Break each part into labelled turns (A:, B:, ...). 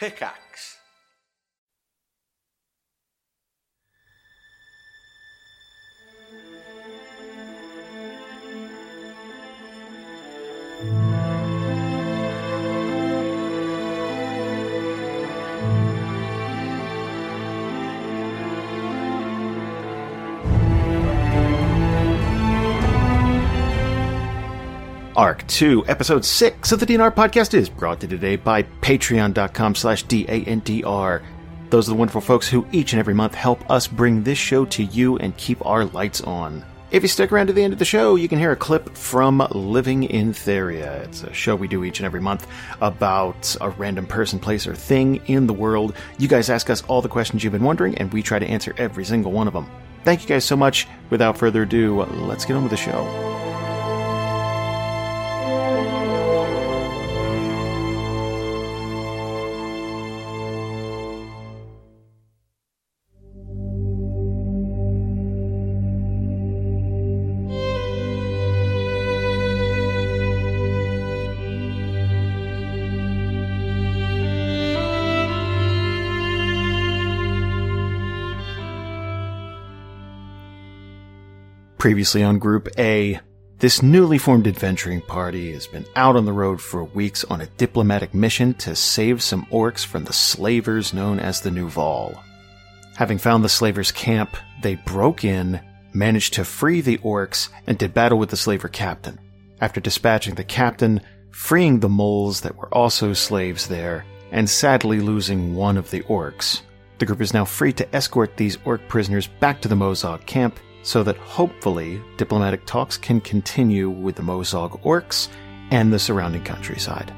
A: Pickaxe.
B: Arc 2, Episode 6 of the DNR podcast is brought to you today by patreon.com slash D-A-N-D-R. Those are the wonderful folks who each and every month help us bring this show to you and keep our lights on. If you stick around to the end of the show, you can hear a clip from Living in Theria. It's a show we do each and every month about a random person, place, or thing in the world. You guys ask us all the questions you've been wondering, and we try to answer every single one of them. Thank you guys so much. Without further ado, let's get on with the show. Previously on Group A, this newly formed adventuring party has been out on the road for weeks on a diplomatic mission to save some orcs from the slavers known as the Nuval. Having found the slavers' camp, they broke in, managed to free the orcs, and did battle with the slaver captain. After dispatching the captain, freeing the moles that were also slaves there, and sadly losing one of the orcs, the group is now free to escort these orc prisoners back to the Mozogg camp so that hopefully diplomatic talks can continue with the Mozogg orcs and the surrounding countryside.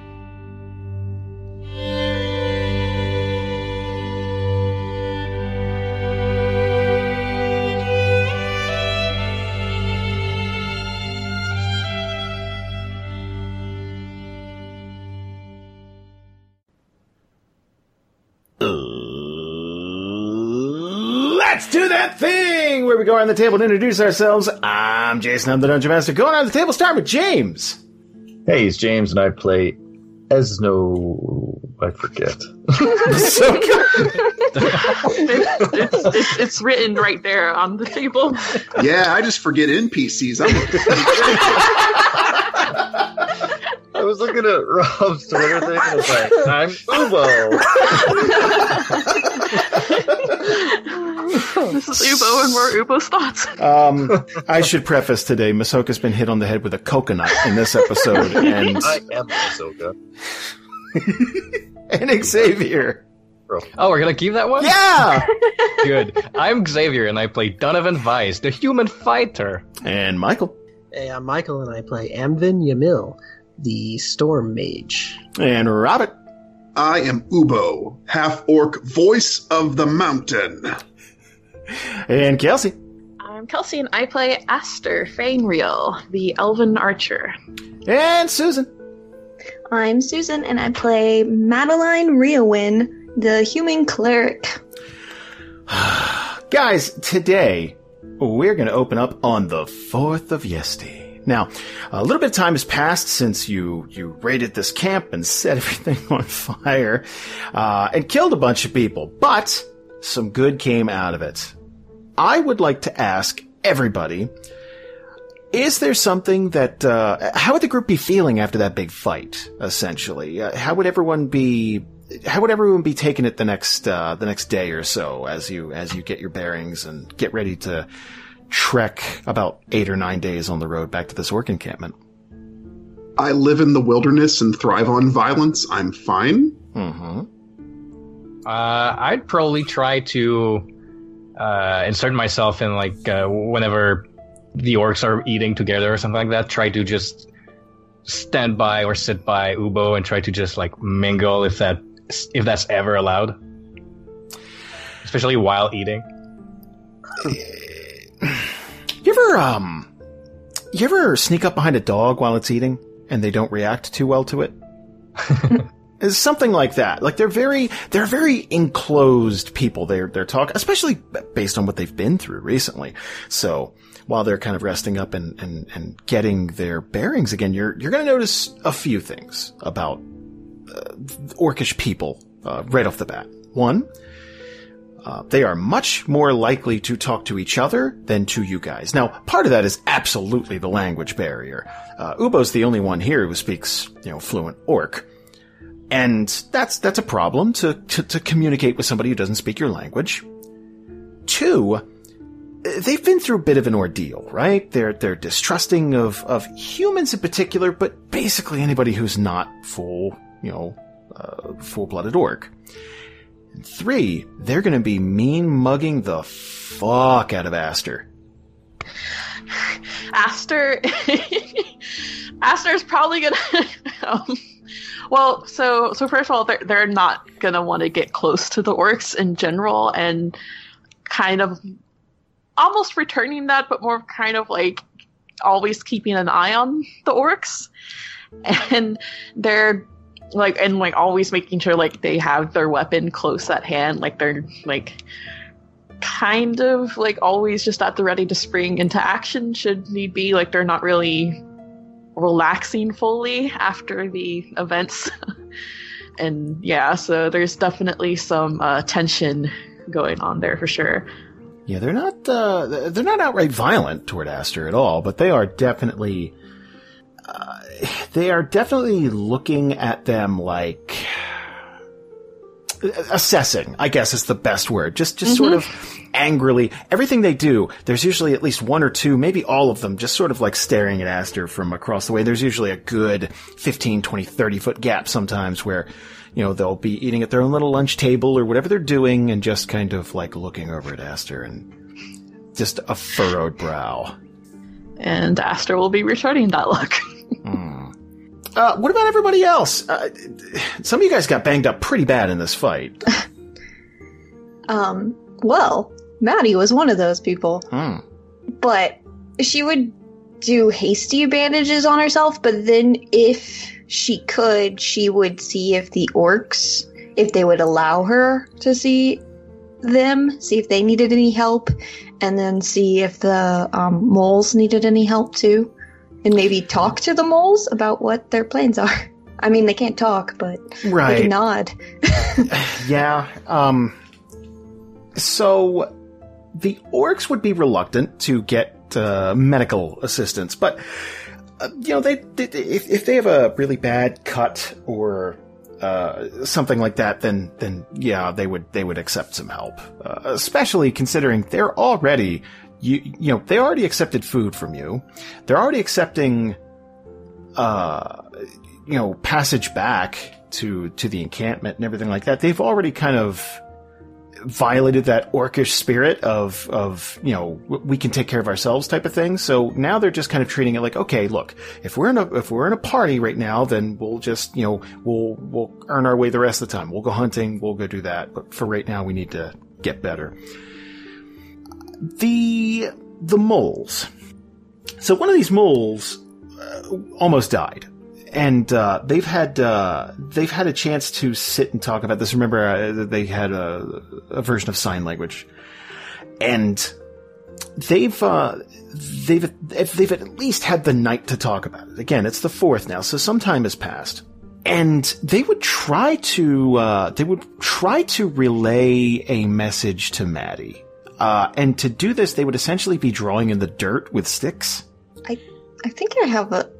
B: Let's do that thing where we go around the table and introduce ourselves. I'm Jason, I'm the Dungeon Master. Going around the table, start with James.
C: Hey, it's James, and I play Esno. I forget.
B: So
D: it's, it's, it's, it's written right there on the table.
E: Yeah, I just forget NPCs. I'm
C: I was looking at Rob's Twitter thing, and I was like, I'm Uboh.
D: This is Uboh and more Uboh's thoughts.
B: Um, I should preface today, Masoka's been hit on the head with a coconut in this episode, and,
C: I am Masoka.
B: and Xavier.
F: Oh, we're gonna keep that one?
B: Yeah!
F: Good. I'm Xavier, and I play Donovan Vice, the human fighter.
B: And Michael.
G: Hey, I'm Michael, and I play Amvin Yamil, the Storm Mage.
B: And Robert.
E: I am Uboh, half orc voice of the mountain.
B: And Kelsey.
D: I'm Kelsey and I play Aster Fainreal, the elven archer.
B: And Susan.
H: I'm Susan and I play Madeline Riowin, the human cleric.
B: Guys, today we're going to open up on the 4th of Yesti. Now, a little bit of time has passed since you, you raided this camp and set everything on fire, uh, and killed a bunch of people, but some good came out of it. I would like to ask everybody, is there something that, uh, how would the group be feeling after that big fight, essentially? Uh, how would everyone be, how would everyone be taking it the next, uh, the next day or so as you, as you get your bearings and get ready to trek about eight or nine days on the road back to this orc encampment?
E: I live in the wilderness and thrive on violence. I'm fine.
B: Mm-hmm.
F: Uh, I'd probably try to uh, insert myself in, like, uh, whenever the orcs are eating together or something like that. Try to just stand by or sit by Uboh and try to just, like, mingle if that if that's ever allowed. Especially while eating.
B: You ever, um, you ever sneak up behind a dog while it's eating and they don't react too well to it? It's something like that. Like they're very, they're very enclosed people. They're, they're talking, especially based on what they've been through recently. So while they're kind of resting up and, and, and getting their bearings again, you're, you're going to notice a few things about uh, orcish people uh, right off the bat. One, uh, they are much more likely to talk to each other than to you guys. Now, part of that is absolutely the language barrier. Uh, Uboh's the only one here who speaks, you know, fluent Orc. And that's, that's a problem to, to, to communicate with somebody who doesn't speak your language. Two, they've been through a bit of an ordeal, right? They're, they're distrusting of, of humans in particular, but basically anybody who's not full, you know, uh, full-blooded orc. Three, they're gonna be mean mugging the fuck out of Aster.
D: Aster, Aster's probably gonna. Um, well, so so first of all, they're they're not gonna want to get close to the orcs in general, and kind of almost returning that, but more kind of like always keeping an eye on the orcs, and they're like and like always making sure like they have their weapon close at hand, like they're like kind of like always just at the ready to spring into action should need be like they're not really relaxing fully after the events. And yeah so there's definitely some uh, tension going on there for sure.
B: Yeah, they're not, uh, they're not outright violent toward Aster at all, but they are definitely, uh, they are definitely looking at them like, assessing, I guess is the best word. Just, just sort of angrily. Everything they do, there's usually at least one or two, maybe all of them, just sort of like staring at Aster from across the way. There's usually a good 15, 20, 30 foot gap sometimes where, you know, they'll be eating at their own little lunch table or whatever they're doing and just kind of like looking over at Aster and just a furrowed brow.
D: And Aster will be returning that look
B: Uh, what about everybody else? Uh, some of you guys got banged up pretty bad in this fight.
H: Um, well, Maddy was one of those people,
B: Hmm.
H: but she would do hasty bandages on herself, but then if she could, she would see if the orcs, if they would allow her to see them, see if they needed any help, and then see if the um, moles needed any help too, and maybe talk to the moles about what their plans are. I mean, they can't talk, but they
B: Right.
H: can nod.
B: Yeah. Um. So the orcs would be reluctant to get uh, medical assistance, but uh, you know they, they if, if they have a really bad cut or uh, something like that, then then yeah, they would they would accept some help, uh, especially considering they're already you you know they already accepted food from you, they're already accepting uh you know passage back to to the encampment and everything like that. They've already kind of violated that orcish spirit of of you know we can take care of ourselves type of thing. So now they're just kind of treating it like okay, look, if we're in a if we're in a party right now, then we'll just you know we'll we'll earn our way the rest of the time. We'll go hunting, we'll go do that. But for right now, we need to get better. The the moles. So one of these moles uh, almost died and uh, they've had uh, they've had a chance to sit and talk about this. Remember, uh, they had a, a version of sign language, and they've uh, they've they've at least had the night to talk about it. Again, it's the fourth now, so some time has passed, and they would try to uh, they would try to relay a message to Maddy. Uh, and to do this, they would essentially be drawing in the dirt with sticks.
H: I I think I have a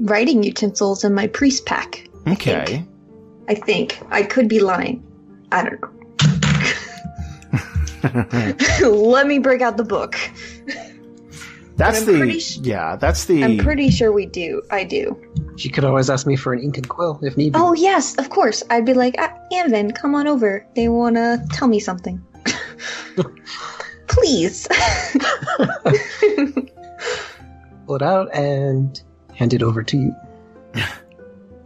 H: writing utensils in my priest pack.
B: Okay.
H: I think. I could be lying. I don't know. Let me break out the book.
B: That's the
H: pretty sh-
B: yeah. That's the
H: I'm pretty sure we do. I do.
G: She could always ask me for an ink and quill if need be.
H: Oh, yes, of course. I'd be like, ah, Amvin, come on over. They want to tell me something. Please.
G: Pull it out and hand it over to you.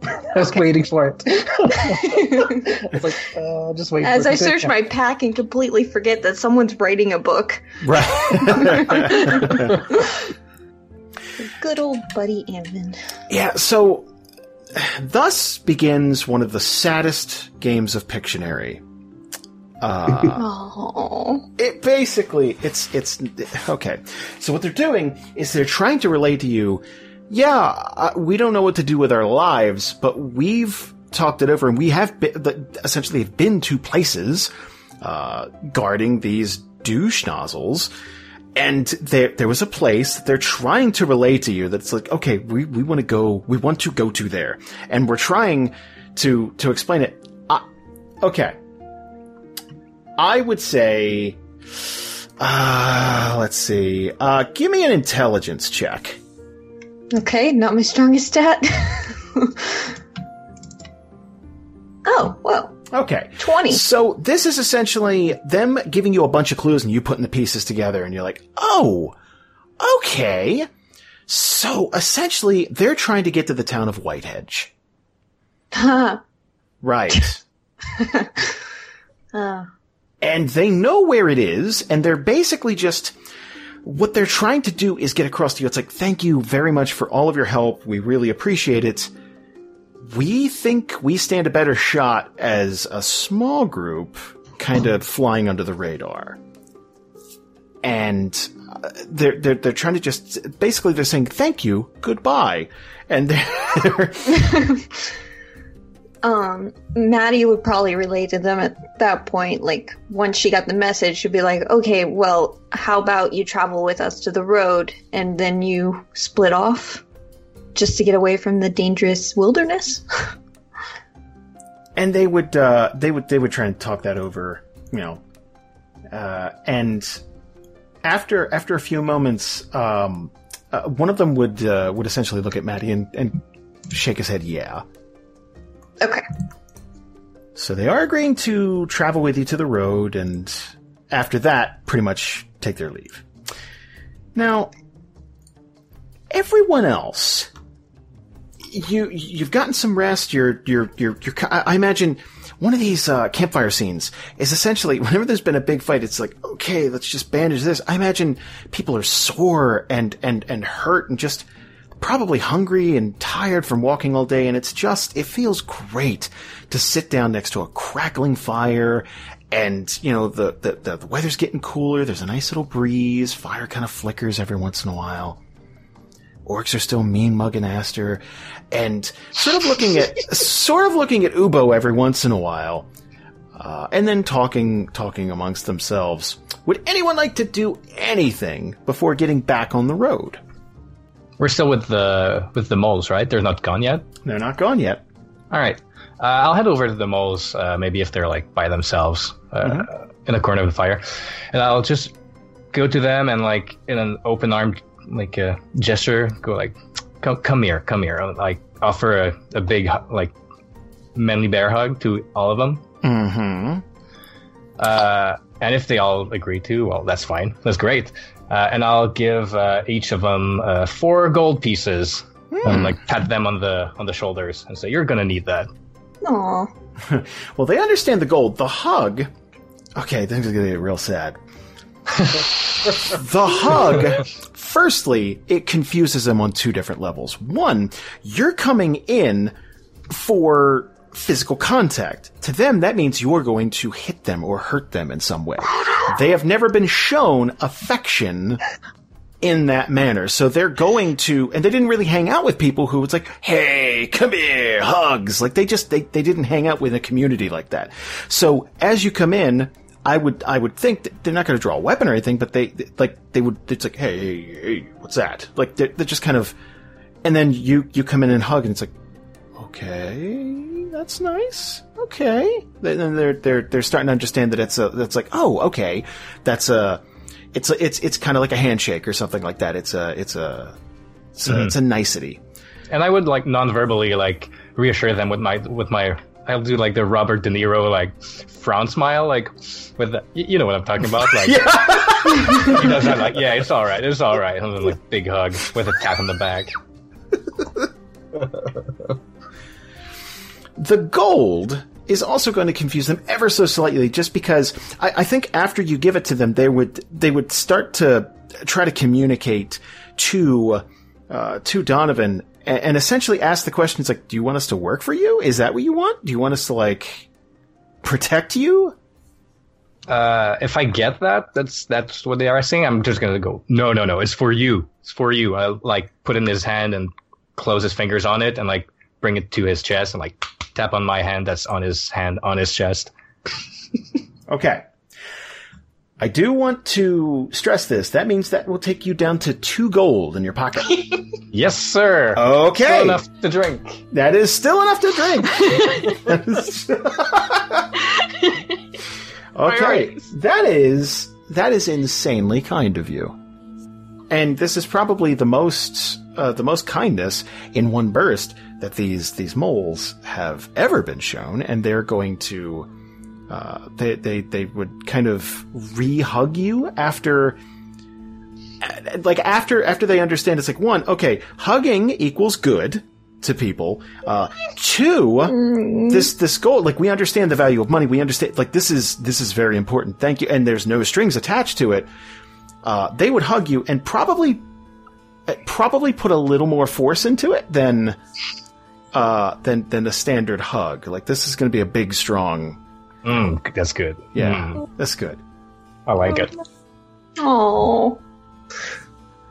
G: I was waiting for it. I was like, uh, just wait.
H: As
G: for
H: I
G: to
H: search
G: take-
H: my pack and completely forget that someone's writing a book.
B: right.
H: Good old buddy Amvin.
B: yeah. So, thus begins one of the saddest games of Pictionary. Uh, it basically it's it's okay. So what they're doing is they're trying to relate to you. Yeah, uh, we don't know what to do with our lives, but we've talked it over, and we have been, essentially have been to places uh, guarding these douche nozzles. And there, there was a place that they're trying to relay to you that's like, okay, we, we want to go, we want to go to there. And we're trying to, to explain it. Uh, okay. I would say, uh, let's see, uh, give me an intelligence check.
H: Okay, not my strongest stat. oh, well,
B: Okay.
H: 20.
B: So this is essentially them giving you a bunch of clues and you putting the pieces together and you're like, oh, okay. So essentially they're trying to get to the town of Whitehedge.
H: Huh.
B: Right.
H: Uh,
B: and they know where it is and they're basically just, what they're trying to do is get across to you. It's like, thank you very much for all of your help. We really appreciate it. We think we stand a better shot as a small group, kind of flying under the radar. And uh, they're, they're, they're trying to just, basically they're saying, thank you, goodbye. And they're,
H: um, Maddy would probably relate to them at that point. Like, once she got the message, she'd be like, okay, well, how about you travel with us to the road and then you split off just to get away from the dangerous wilderness?
B: and they would uh, they would they would try and talk that over, you know. Uh, and after after a few moments, um, uh, one of them would uh, would essentially look at Maddy and, and shake his head, yeah.
H: Okay.
B: So they are agreeing to travel with you to the road, and after that, pretty much take their leave. Now, everyone else, you you've gotten some rest. You're you're you're, you're I imagine one of these uh, campfire scenes is essentially whenever there's been a big fight, it's like okay, let's just bandage this. I imagine people are sore and and and hurt and just probably hungry and tired from walking all day, and it's just it feels great to sit down next to a crackling fire. And you know the, the the the weather's getting cooler. There's a nice little breeze. Fire kind of flickers every once in a while orcs are still mean mugging Aster, and sort of looking at sort of looking at Uboh every once in a while, uh, and then talking talking amongst themselves. Would anyone like to do anything before getting back on the road?
F: We're still with the with the moles, right? They're not gone yet.
B: They're not gone yet.
F: All right. Uh, I'll head over to the moles, uh, maybe if they're like by themselves uh, in a corner of the fire, and I'll just go to them and like in an open armed like uh, gesture, go like, come, come here, come here, I'll, like offer a, a big like manly bear hug to all of them.
B: Mm-hmm.
F: Uh, and if they all agree to, well, that's fine. That's great. Uh, and I'll give uh, each of them uh, four gold pieces, and like pat them on the on the shoulders and say, "You're gonna need that."
H: Aw.
B: Well, they understand the gold. The hug. Okay, things are gonna get real sad. the hug. Firstly, it confuses them on two different levels. One, you're coming in for physical contact. To them, that means you're going to hit them or hurt them in some way. They have never been shown affection in that manner. So they're going to, and they didn't really hang out with people who was like, hey, come here, hugs. Like they just, they, they didn't hang out with a community like that. So as you come in, I would, I would think they're not going to draw a weapon or anything, but they, like, they would, it's like, hey, hey, hey, what's that? Like they're, they're just kind of, and then you, you come in and hug and it's like, okay, that's nice. Okay. Then they're, they're, they're starting to understand that it's a, that's like, oh, okay. That's a, it's a, it's, it's kind of like a handshake or something like that. It's a, it's a, it's a, mm-hmm. it's a nicety.
F: And I would like non-verbally like reassure them with my with my. I'll do like the Robert De Niro like frown smile, like with the, you know what I'm talking about. Like he does that, like yeah, it's all right, it's all right, and then like big hug with a tap on the back.
B: The gold is also going to confuse them ever so slightly just because I, I think after you give it to them, they would, they would start to try to communicate to, uh, to Donovan and, and essentially ask the questions like, do you want us to work for you? Is that what you want? Do you want us to like protect you?
F: Uh, if I get that, that's that's what they are saying. I'm just gonna go. No, no, no. It's for you. It's for you. I like put in his hand and close his fingers on it and like bring it to his chest and like tap on my hand that's on his hand on his chest.
B: Okay. I do want to stress this. That means that will take you down to two gold in your pocket.
F: Yes, sir.
B: Okay.
F: Still enough to drink.
B: That is still enough to drink. Is- okay. That is that is insanely kind of you. And this is probably the most uh, the most kindness in one burst that these these moles have ever been shown, and they're going to uh, they they they would kind of re-hug you after like after after they understand it's like one okay hugging equals good to people. Uh two this this goal like we understand the value of money. We understand like this is this is very important. Thank you. And there's no strings attached to it. Uh they would hug you and probably uh, probably put a little more force into it than uh than than a standard hug like this is going to be a big strong
F: Mm, that's good.
B: yeah
F: Mm,
B: that's good
F: I like it.
H: Oh.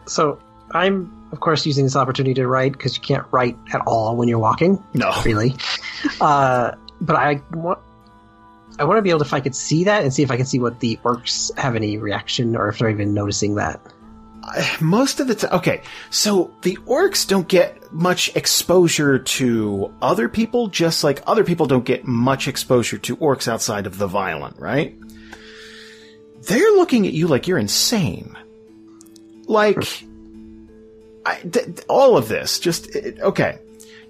G: So I'm, of course, using this opportunity to write because you can't write at all when you're walking,
B: no
G: really. uh, but I want. I want to be able to, if I could see that, and see if I can see what the orcs have any reaction, or if they're even noticing that.
B: Most of the time okay so the orcs don't get much exposure to other people just like other people don't get much exposure to orcs outside of the violent right? They're looking at you like you're insane. Like I, th- all of this just it- okay.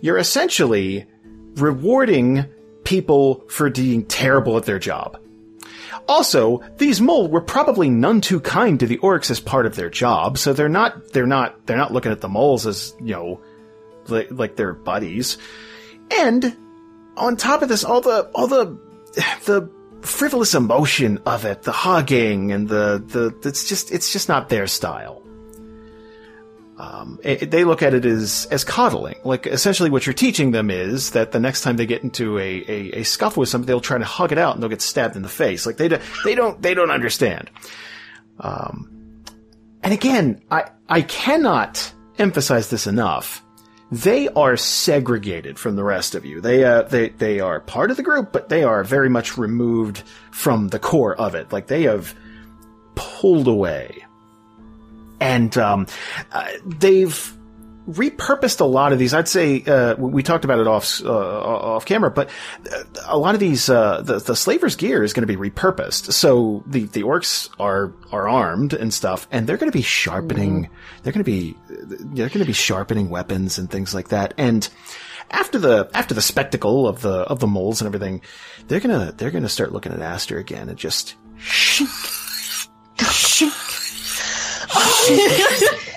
B: You're essentially rewarding people for being terrible at their job also, these mole were probably none too kind to the orcs as part of their job, so they're not they're not they're not looking at the moles as you know like, like they're buddies. And on top of this, all the all the the frivolous emotion of it, the hugging and the the it's just it's just not their style. Um, it, they look at it as as coddling. Like essentially, what you're teaching them is that the next time they get into a, a, a scuffle with somebody, they'll try to hug it out and they'll get stabbed in the face. Like they do, they don't they don't understand. Um, and again, I I cannot emphasize this enough. They are segregated from the rest of you. They uh, they they are part of the group, but they are very much removed from the core of it. Like they have pulled away and um, uh, they've repurposed a lot of these. I'd say uh, we talked about it off uh, off camera, but uh, a lot of these uh, the the slavers' gear is going to be repurposed. So the the orcs are are armed and stuff, and they're going to be sharpening. They're going to be they're going to be sharpening weapons and things like that. And after the after the spectacle of the of the moles and everything, they're gonna they're gonna start looking at Aster again and just.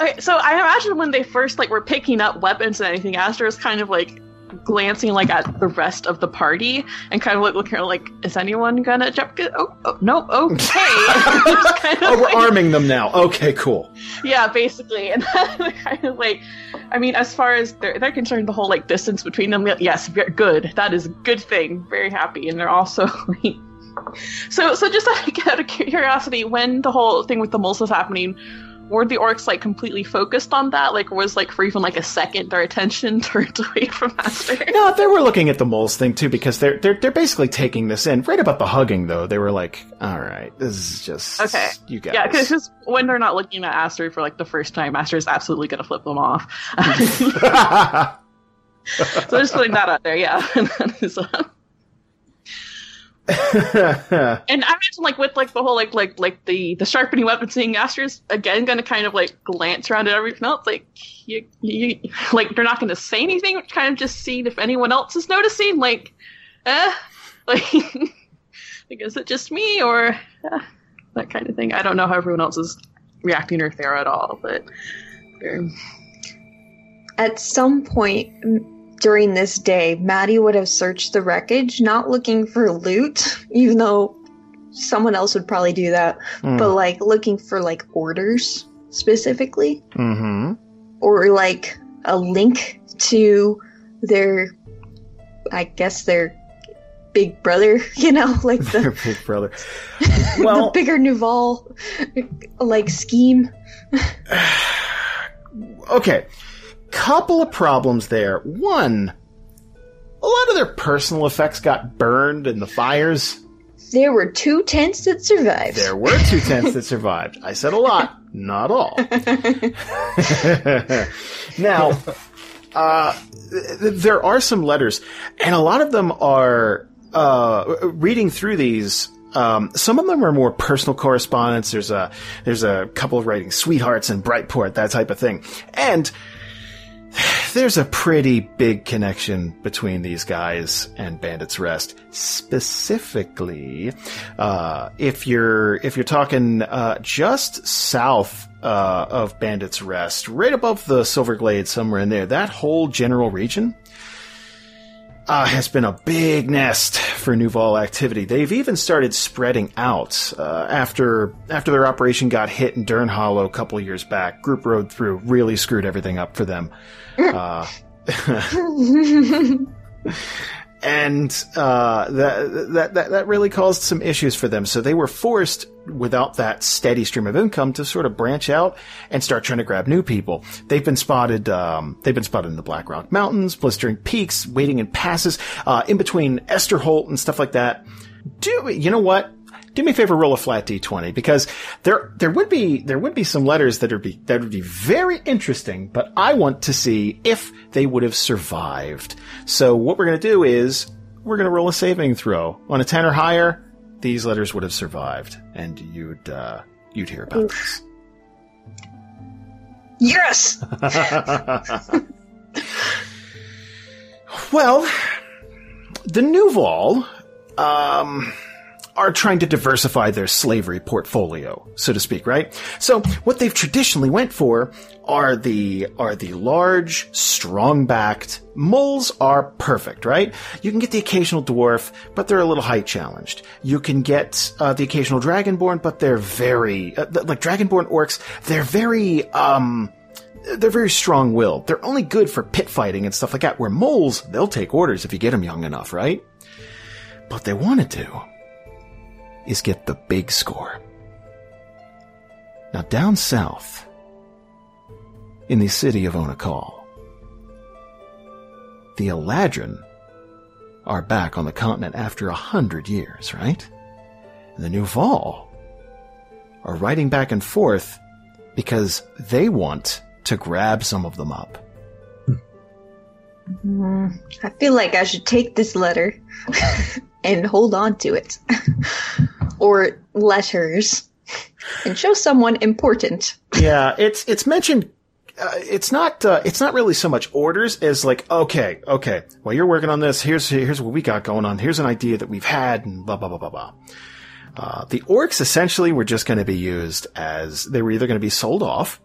D: Okay, so I imagine when they first like were picking up weapons and anything, Aster was kind of like glancing like at the rest of the party and kind of like looking around like, is anyone gonna jump? Oh, oh no, okay. Kind of
B: Oh, we're
D: like-
B: arming them now. Okay, cool.
D: yeah, basically, and kind of like, I mean, as far as they're they're concerned, the whole like distance between them, yes, good. That is a good thing. Very happy, and they're also like. So, so just out of, curiosity, when the whole thing with the moles was happening, were the orcs like completely focused on that? Like, was like for even like a second their attention turned away from Aster?
B: No, they were looking at the moles thing too because they're they're they're basically taking this in. Right about the hugging though, they were like, "All right, this is just
D: Okay.
B: You guys,
D: Yeah, because when they're not looking at Aster for like the first time, Aster is absolutely gonna flip them off. so just putting that out there, yeah. Uh, And I imagine like with like the whole like like like the the sharpening weapon thing, Aster's again gonna kind of like glance around at everything else, like you, you like they're not gonna say anything, which kind of just seeing if anyone else is noticing, like, eh, like, like is it just me or eh, that kind of thing. I don't know how everyone else is reacting or if they are at all, but they're
H: At some point m- during this day, Maddy would have searched the wreckage, not looking for loot, even though someone else would probably do that,
B: Hmm.
H: but like looking for like orders specifically,
B: mm-hmm.
H: or like a link to their, I guess their big brother, you know, like
B: Their
H: the,
B: big brother.
H: the bigger Nuval like scheme.
B: okay. Couple of problems there. One, a lot of their personal effects got burned in the fires.
H: There were two tents that survived.
B: There were two tents that survived. I said a lot, not all. now, uh, th- there are some letters, and a lot of them are uh, reading through these. Um, some of them are more personal correspondence. There's a there's a couple of writing sweethearts in Brightport, that type of thing, and there's a pretty big connection between these guys and Bandits Rest. Specifically, uh, if you're if you're talking uh, just south uh, of Bandits Rest, right above the Silver Glade, somewhere in there, that whole general region uh, has been a big nest for Nuval activity. They've even started spreading out uh, after after their operation got hit in Dern Hollow a couple years back. Group Road Through really screwed everything up for them. Uh, and uh, that, that that really caused some issues for them. So they were forced, without that steady stream of income, to sort of branch out and start trying to grab new people. They've been spotted. Um, they've been spotted in the Black Rock Mountains, blistering peaks, waiting in passes, uh, in between Esterholt and stuff like that. Do you know what? Do me a favor, roll a flat d20 because there there would be there would be some letters that would be that would be very interesting, but I want to see if they would have survived. So what we're going to do is we're going to roll a saving throw on a ten or higher. These letters would have survived, and you'd uh, you'd hear about this.
H: yes.
B: well, the Nuval, um, are trying to diversify their slavery portfolio, so to speak, right? So what they've traditionally went for are the are the large, strong-backed moles are perfect, right? You can get the occasional dwarf, but they're a little height challenged. You can get uh, the occasional dragonborn, but they're very uh, like dragonborn orcs. They're very um they're very strong-willed. They're only good for pit fighting and stuff like that. Where moles, they'll take orders if you get them young enough, right? But they wanted to is get the big score. Now, down south, in the city of Onakal, the Eladrin are back on the continent after a hundred years, right? And the Nuval are riding back and forth because they want to grab some of them up.
H: Mm, I feel like I should take this letter and hold on to it. or letters. And show someone important.
B: yeah, it's it's mentioned uh, it's not uh, it's not really so much orders as like okay okay well you're working on this here's here's what we got going on here's an idea that we've had and blah blah blah blah blah uh, the orcs essentially were just going to be used as they were either going to be sold off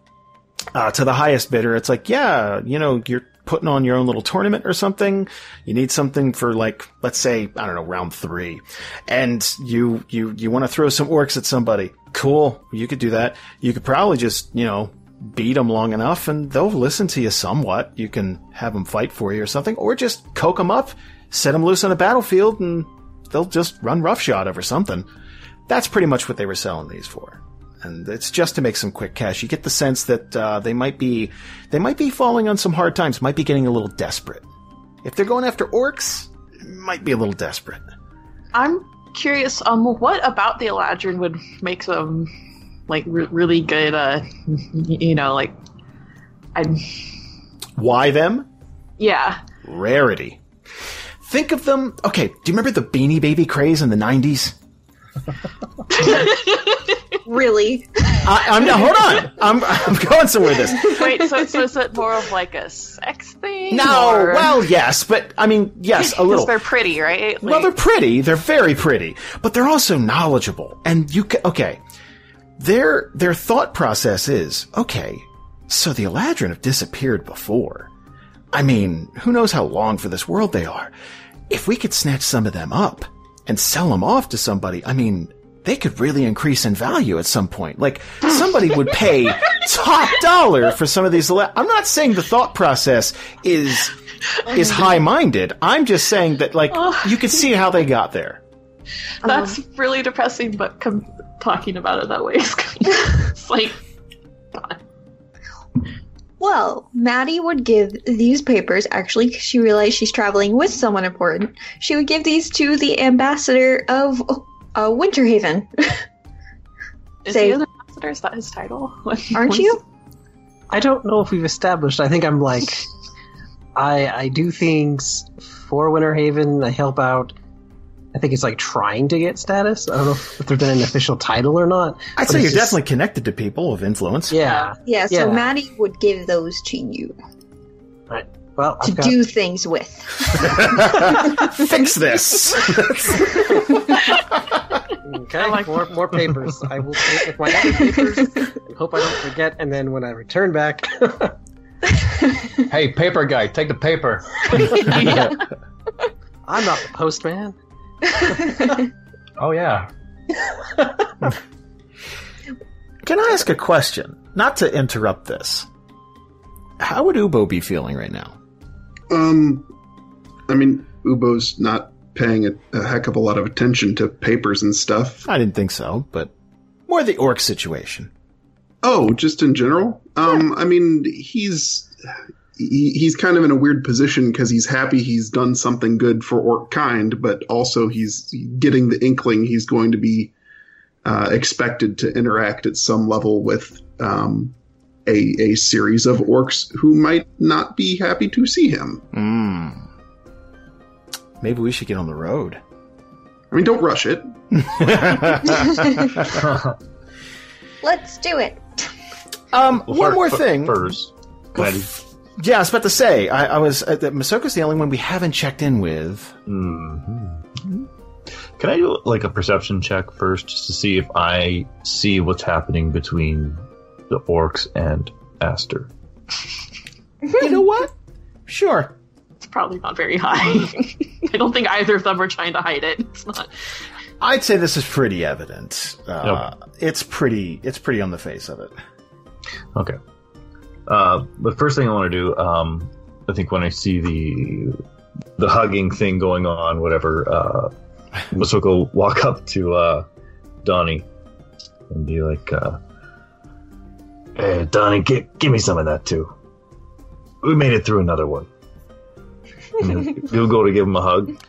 B: uh, to the highest bidder it's like yeah you know you're putting on your own little tournament or something you need something for like let's say i don't know round three and you you you want to throw some orcs at somebody cool you could do that you could probably just you know beat them long enough and they'll listen to you somewhat. You can have them fight for you or something, or just coke them up, set them loose on a battlefield, and they'll just run roughshod over something. That's pretty much what they were selling these for. And it's just to make some quick cash. You get the sense that uh, they might be they might be falling on some hard times, might be getting a little desperate. If they're going after orcs, might be a little desperate.
D: I'm curious. Um, what about the Eladrin would make them like re- really good? Uh, you know, like I.
B: Why them?
D: Yeah.
B: Rarity. Think of them. Okay, do you remember the Beanie Baby craze in the '90s?
H: Really?
B: I, I'm now. Hold on. I'm I'm going somewhere with this.
D: Wait. So, so is it more of like a sex thing?
B: No,
D: or-
B: well, yes, but I mean, yes, a
D: 'Cause
B: little.
D: they're pretty, right?
B: Well, they're pretty. They're very pretty, but they're also knowledgeable. And you ca- okay. Their, their thought process is, okay, so the Eladrin have disappeared before. I mean, who knows how long for this world they are. If we could snatch some of them up and sell them off to somebody, I mean, they could really increase in value at some point. Like, somebody would pay top dollar for some of these. Ele- I'm not saying the thought process is, is oh. high-minded. I'm just saying that, like, oh. you could see how they got there.
D: That's um, really depressing, but com- talking about it that way is it's like, God.
H: Well, Maddy would give these papers, actually, 'cause she realized she's traveling with someone important. She would give these to the ambassador of uh, Winterhaven.
D: Is
H: Say-
D: he an ambassador? Is that his title?
H: Aren't you?
G: I don't know if we've established. I think I'm like, I I do things for Winterhaven. I help out. I think it's like trying to get status. I don't know if there's been an official title or not.
B: I'd say you're
G: just-
B: definitely connected to people of influence.
G: Yeah.
H: Yeah, so
G: Yeah.
H: Maddy would give those to you Right.
G: Well,
H: to
G: I've got,
H: do things with.
B: Fix this.
G: okay,
D: I like-
G: more more papers. I will take my papers. and hope I don't forget. And then when I return back,
F: Hey, paper guy, take the paper.
G: I'm not the postman.
F: Oh yeah.
B: Can I ask a question? Not to interrupt this. How would Uboh be feeling right now?
E: Um, I mean, Uboh's not paying a, a heck of a lot of attention to papers and stuff.
B: I didn't think so, but more the orc situation.
E: Oh, just in general. Um, I mean, he's he, he's kind of in a weird position because he's happy he's done something good for orc kind, but also he's getting the inkling he's going to be uh, expected to interact at some level with um, a a series of orcs who might not be happy to see him.
B: Hmm. Maybe we should get on the road.
E: I mean, don't rush it.
H: Let's do it.
B: um,
C: Well,
B: one
C: fir-
B: more
C: fir-
B: thing.
C: First, can I do-
B: Yeah, I was about to say. I, I was uh, Masoka's the only one we haven't checked in with.
C: Mhm. Can I do like a perception check first, just to see if I see what's happening between the orcs and Aster?
B: you know what? Sure.
D: It's probably not very high. I don't think either of them are trying to hide it. It's not.
B: I'd say this is pretty evident. Uh, It's pretty. It's pretty on the face of it.
C: Okay. Uh, the first thing I want to do, um, I think when I see the the hugging thing going on, whatever, uh, Masoka walk up to uh, Donnie and be like, uh, "Hey, Donnie, gi- give me some of that too. We made it through another one." And he'll, he'll go to give him a hug.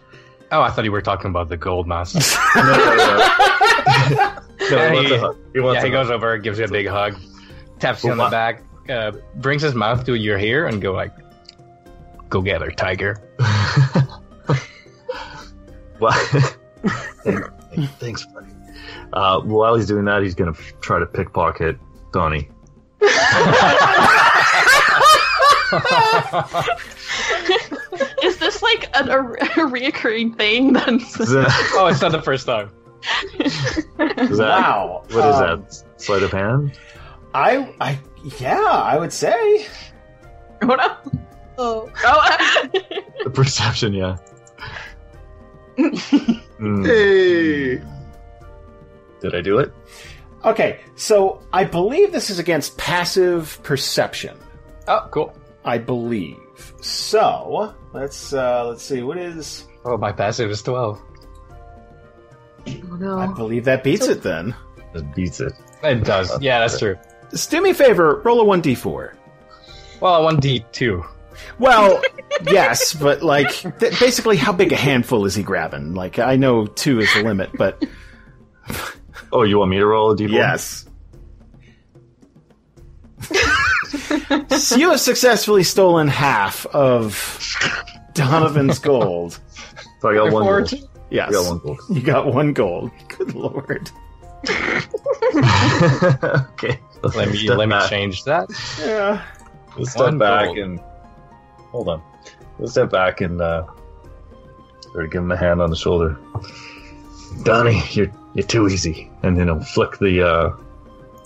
F: Oh, I thought you were talking about the gold mask.
C: No, no, no. no he
F: Yeah, he-
C: He
F: yeah, he goes over, gives you a big hug, taps you on the back, uh, brings his mouth to your ear, and go like, "Go get her, tiger."
C: well, thanks, buddy. Uh, while he's doing that, he's gonna f- try to pickpocket Donnie.
D: Is this like an, a, a reoccurring thing? That's
C: Is that,
F: oh, it's not the first time.
C: is that
B: wow.
C: what is
B: Um,
C: that? Sleight of hand?
B: I. I. Yeah. I would say.
D: what up?
H: Oh.
D: Oh,
C: The perception, yeah. Hmm.
E: Hey,
C: Did I do it?
B: Okay. So I believe this is against passive perception.
F: Oh, cool.
B: I believe. So let's uh let's see. What is?
F: Oh, my passive is twelve.
D: oh
B: I believe that beats it. Then.
C: It beats it.
F: It does. Yeah, that's true.
B: Just do me a favor. Roll a one d four.
F: Well, a one D two.
B: Well, yes, but like th- basically, how big a handful is he grabbing? Like I know two is the limit, but
C: Oh, you want me to roll a d4?
B: yes. so you have successfully stolen half of Donovan's gold.
C: So I got one
F: Four,
C: gold.
F: two.
B: Yes,
C: I got one gold.
B: you got one gold. Good lord.
C: okay.
F: Let me
C: Step
F: let me change that.
B: Yeah.
C: Let's step
F: One
C: back
F: gold.
C: and hold on. Let's step back and uh, or give him a hand on the shoulder. Donnie, you're you're too easy, and then he'll flick the uh,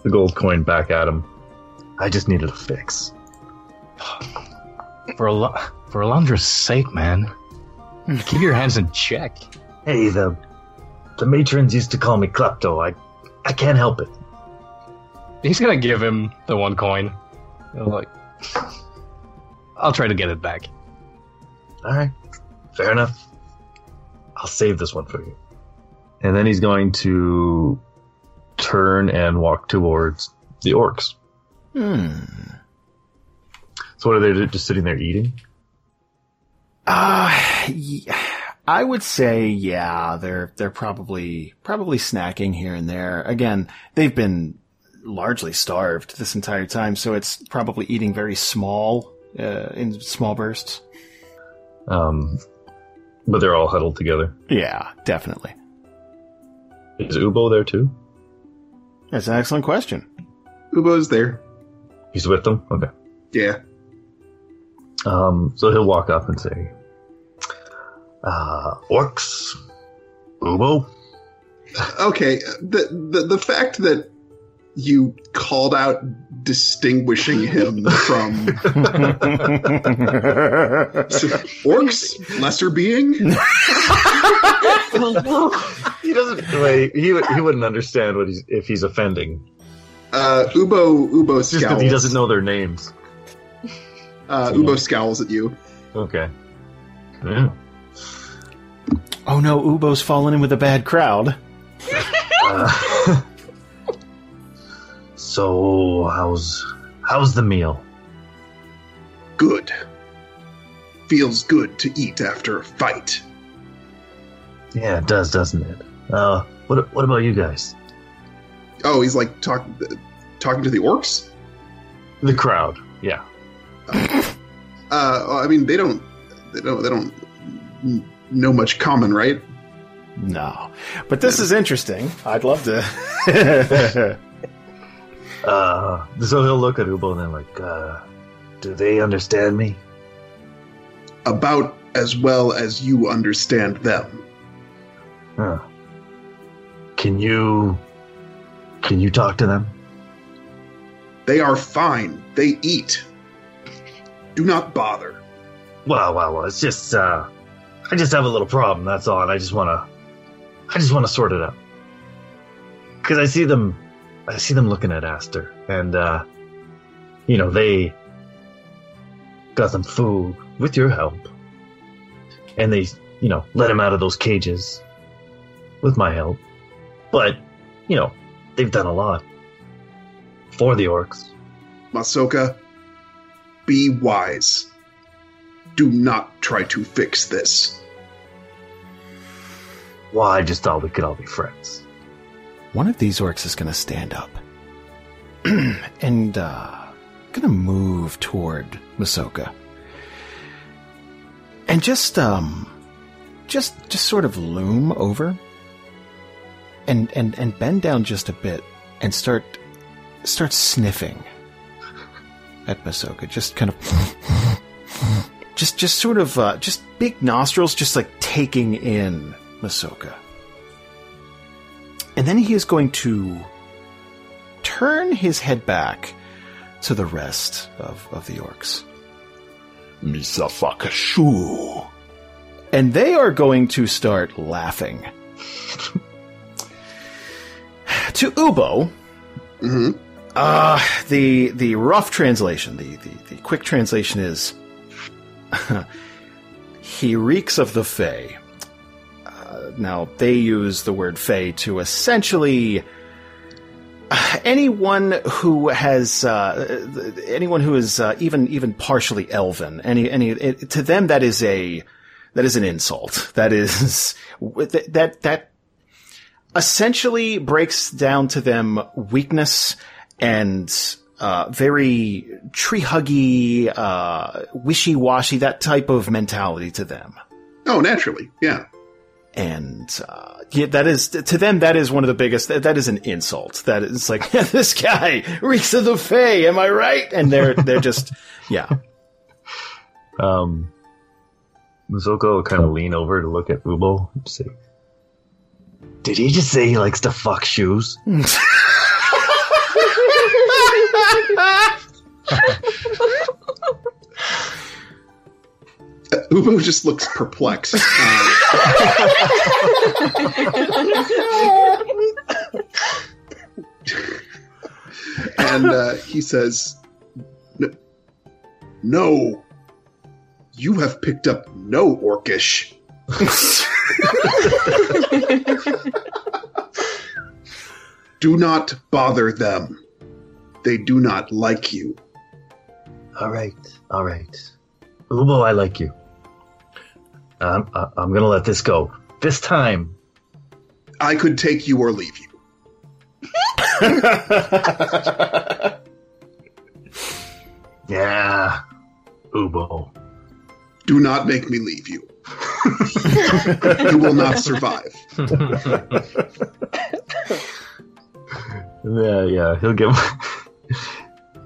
C: the gold coin back at him. I just needed a fix.
F: For Al- for Alondra's sake, man, keep your hands in check.
C: Hey, the the matrons used to call me klepto. I I can't help it.
F: He's gonna give him the one coin. He'll like, I'll try to get it back.
C: All right, fair enough. I'll save this one for you. And then he's going to turn and walk towards the orcs.
B: Hmm.
C: So what are they just sitting there eating?
B: Uh, y- I would say, yeah, they're, they're probably, probably snacking here and there. Again, they've been largely starved this entire time, so it's probably eating very small, uh, in small bursts.
C: Um, but they're all huddled together.
B: Yeah, definitely.
C: Is Uboh there too?
B: That's an excellent question.
E: Uboh's there.
C: He's with them. Okay.
E: Yeah.
C: Um, so he'll walk up and say, uh, "Orcs, Uboh."
E: Okay. The, the the fact that you called out distinguishing him from orcs, lesser being.
C: He doesn't. Wait, he would- he wouldn't understand what he's if he's offending.
E: Uh, Uboh Uboh
C: Just
E: scowls.
C: he doesn't know their names.
E: Uh, Uboh scowls at you.
C: Okay. Yeah.
B: oh no, Uboh's fallen in with a bad crowd.
C: Uh, so how's how's the meal?
E: Good. Feels good to eat after a fight.
C: Yeah, it does, doesn't it? Uh, what what about you guys?
E: Oh, he's like talking talking to the orcs.
C: The crowd. Yeah.
E: Uh, I mean, they don't they don't they don't know much common, right?
B: No. But this is interesting. I'd love to.
C: Uh, so he'll look at Uboh and then like, uh, do they understand me?
E: About as well as you understand them.
C: Huh. Can you can you talk to them?
E: They are fine. They eat. Do not bother.
C: Well, well, well. It's just uh, I just have a little problem. That's all. And I just wanna, I just wanna sort it out. Because I see them, I see them looking at Aster, and uh, you know they got some food with your help, and they, you know, let him out of those cages with my help. But you know, they've done a lot for the orcs.
E: Masoka, be wise. Do not try to fix this.
C: Well, I just thought we could all be friends.
B: One of these orcs is going to stand up and uh, going to move toward Masoka, and just um, just just sort of loom over, and and and bend down just a bit and start start sniffing at Masoka, just kind of. Just, just sort of, uh, just big nostrils, just like taking in Masoka. And then he is going to turn his head back to the rest of, of the orcs. Misafakashu. And they are going to start laughing. to Uboh,
E: hmm
B: uh, the the rough translation, the, the, the quick translation is he reeks of the Fae. Now, they use the word Fae to essentially uh, anyone who has uh, anyone who is uh, even even partially elven. Any any it, to them that is a that is an insult. That is that that essentially breaks down to them weakness and uh, very tree huggy, uh, wishy washy, that type of mentality to them.
E: Oh, naturally, yeah.
B: And uh, yeah, that is to them. That is one of the biggest. That, that is an insult. That is like this guy reeks of the Fae. Am I right? And they're they're just yeah.
C: Um, Masoka will kind of lean over to look at Uboh and say, Did he just say he likes to fuck shoes?
E: Uboh just looks perplexed. Um, and uh, he says, "N- No, you have picked up no orcish. Do not bother them. They do not like you.
C: All right, all right. Uboh, I like you. I'm, I- I'm gonna let this go. This time.
E: I could take you or leave you.
C: Yeah. Uboh.
E: Do not make me leave you. you will not survive.
C: Yeah, yeah. He'll give.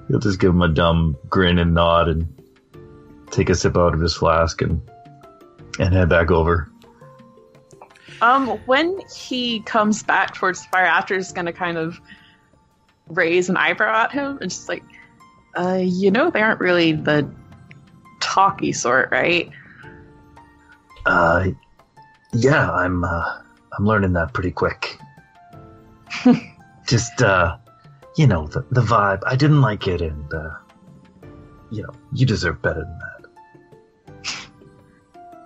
C: he'll just give him a dumb grin and nod and take a sip out of his flask and and head back over.
D: Um, when he comes back towards the fire, Aster is gonna kind of raise an eyebrow at him and just like, uh, you know, they aren't really the talky sort, right?
C: Uh, yeah, I'm uh, I'm learning that pretty quick. Just uh, you know, the the vibe. I didn't like it, and uh, you know, you deserve better than that.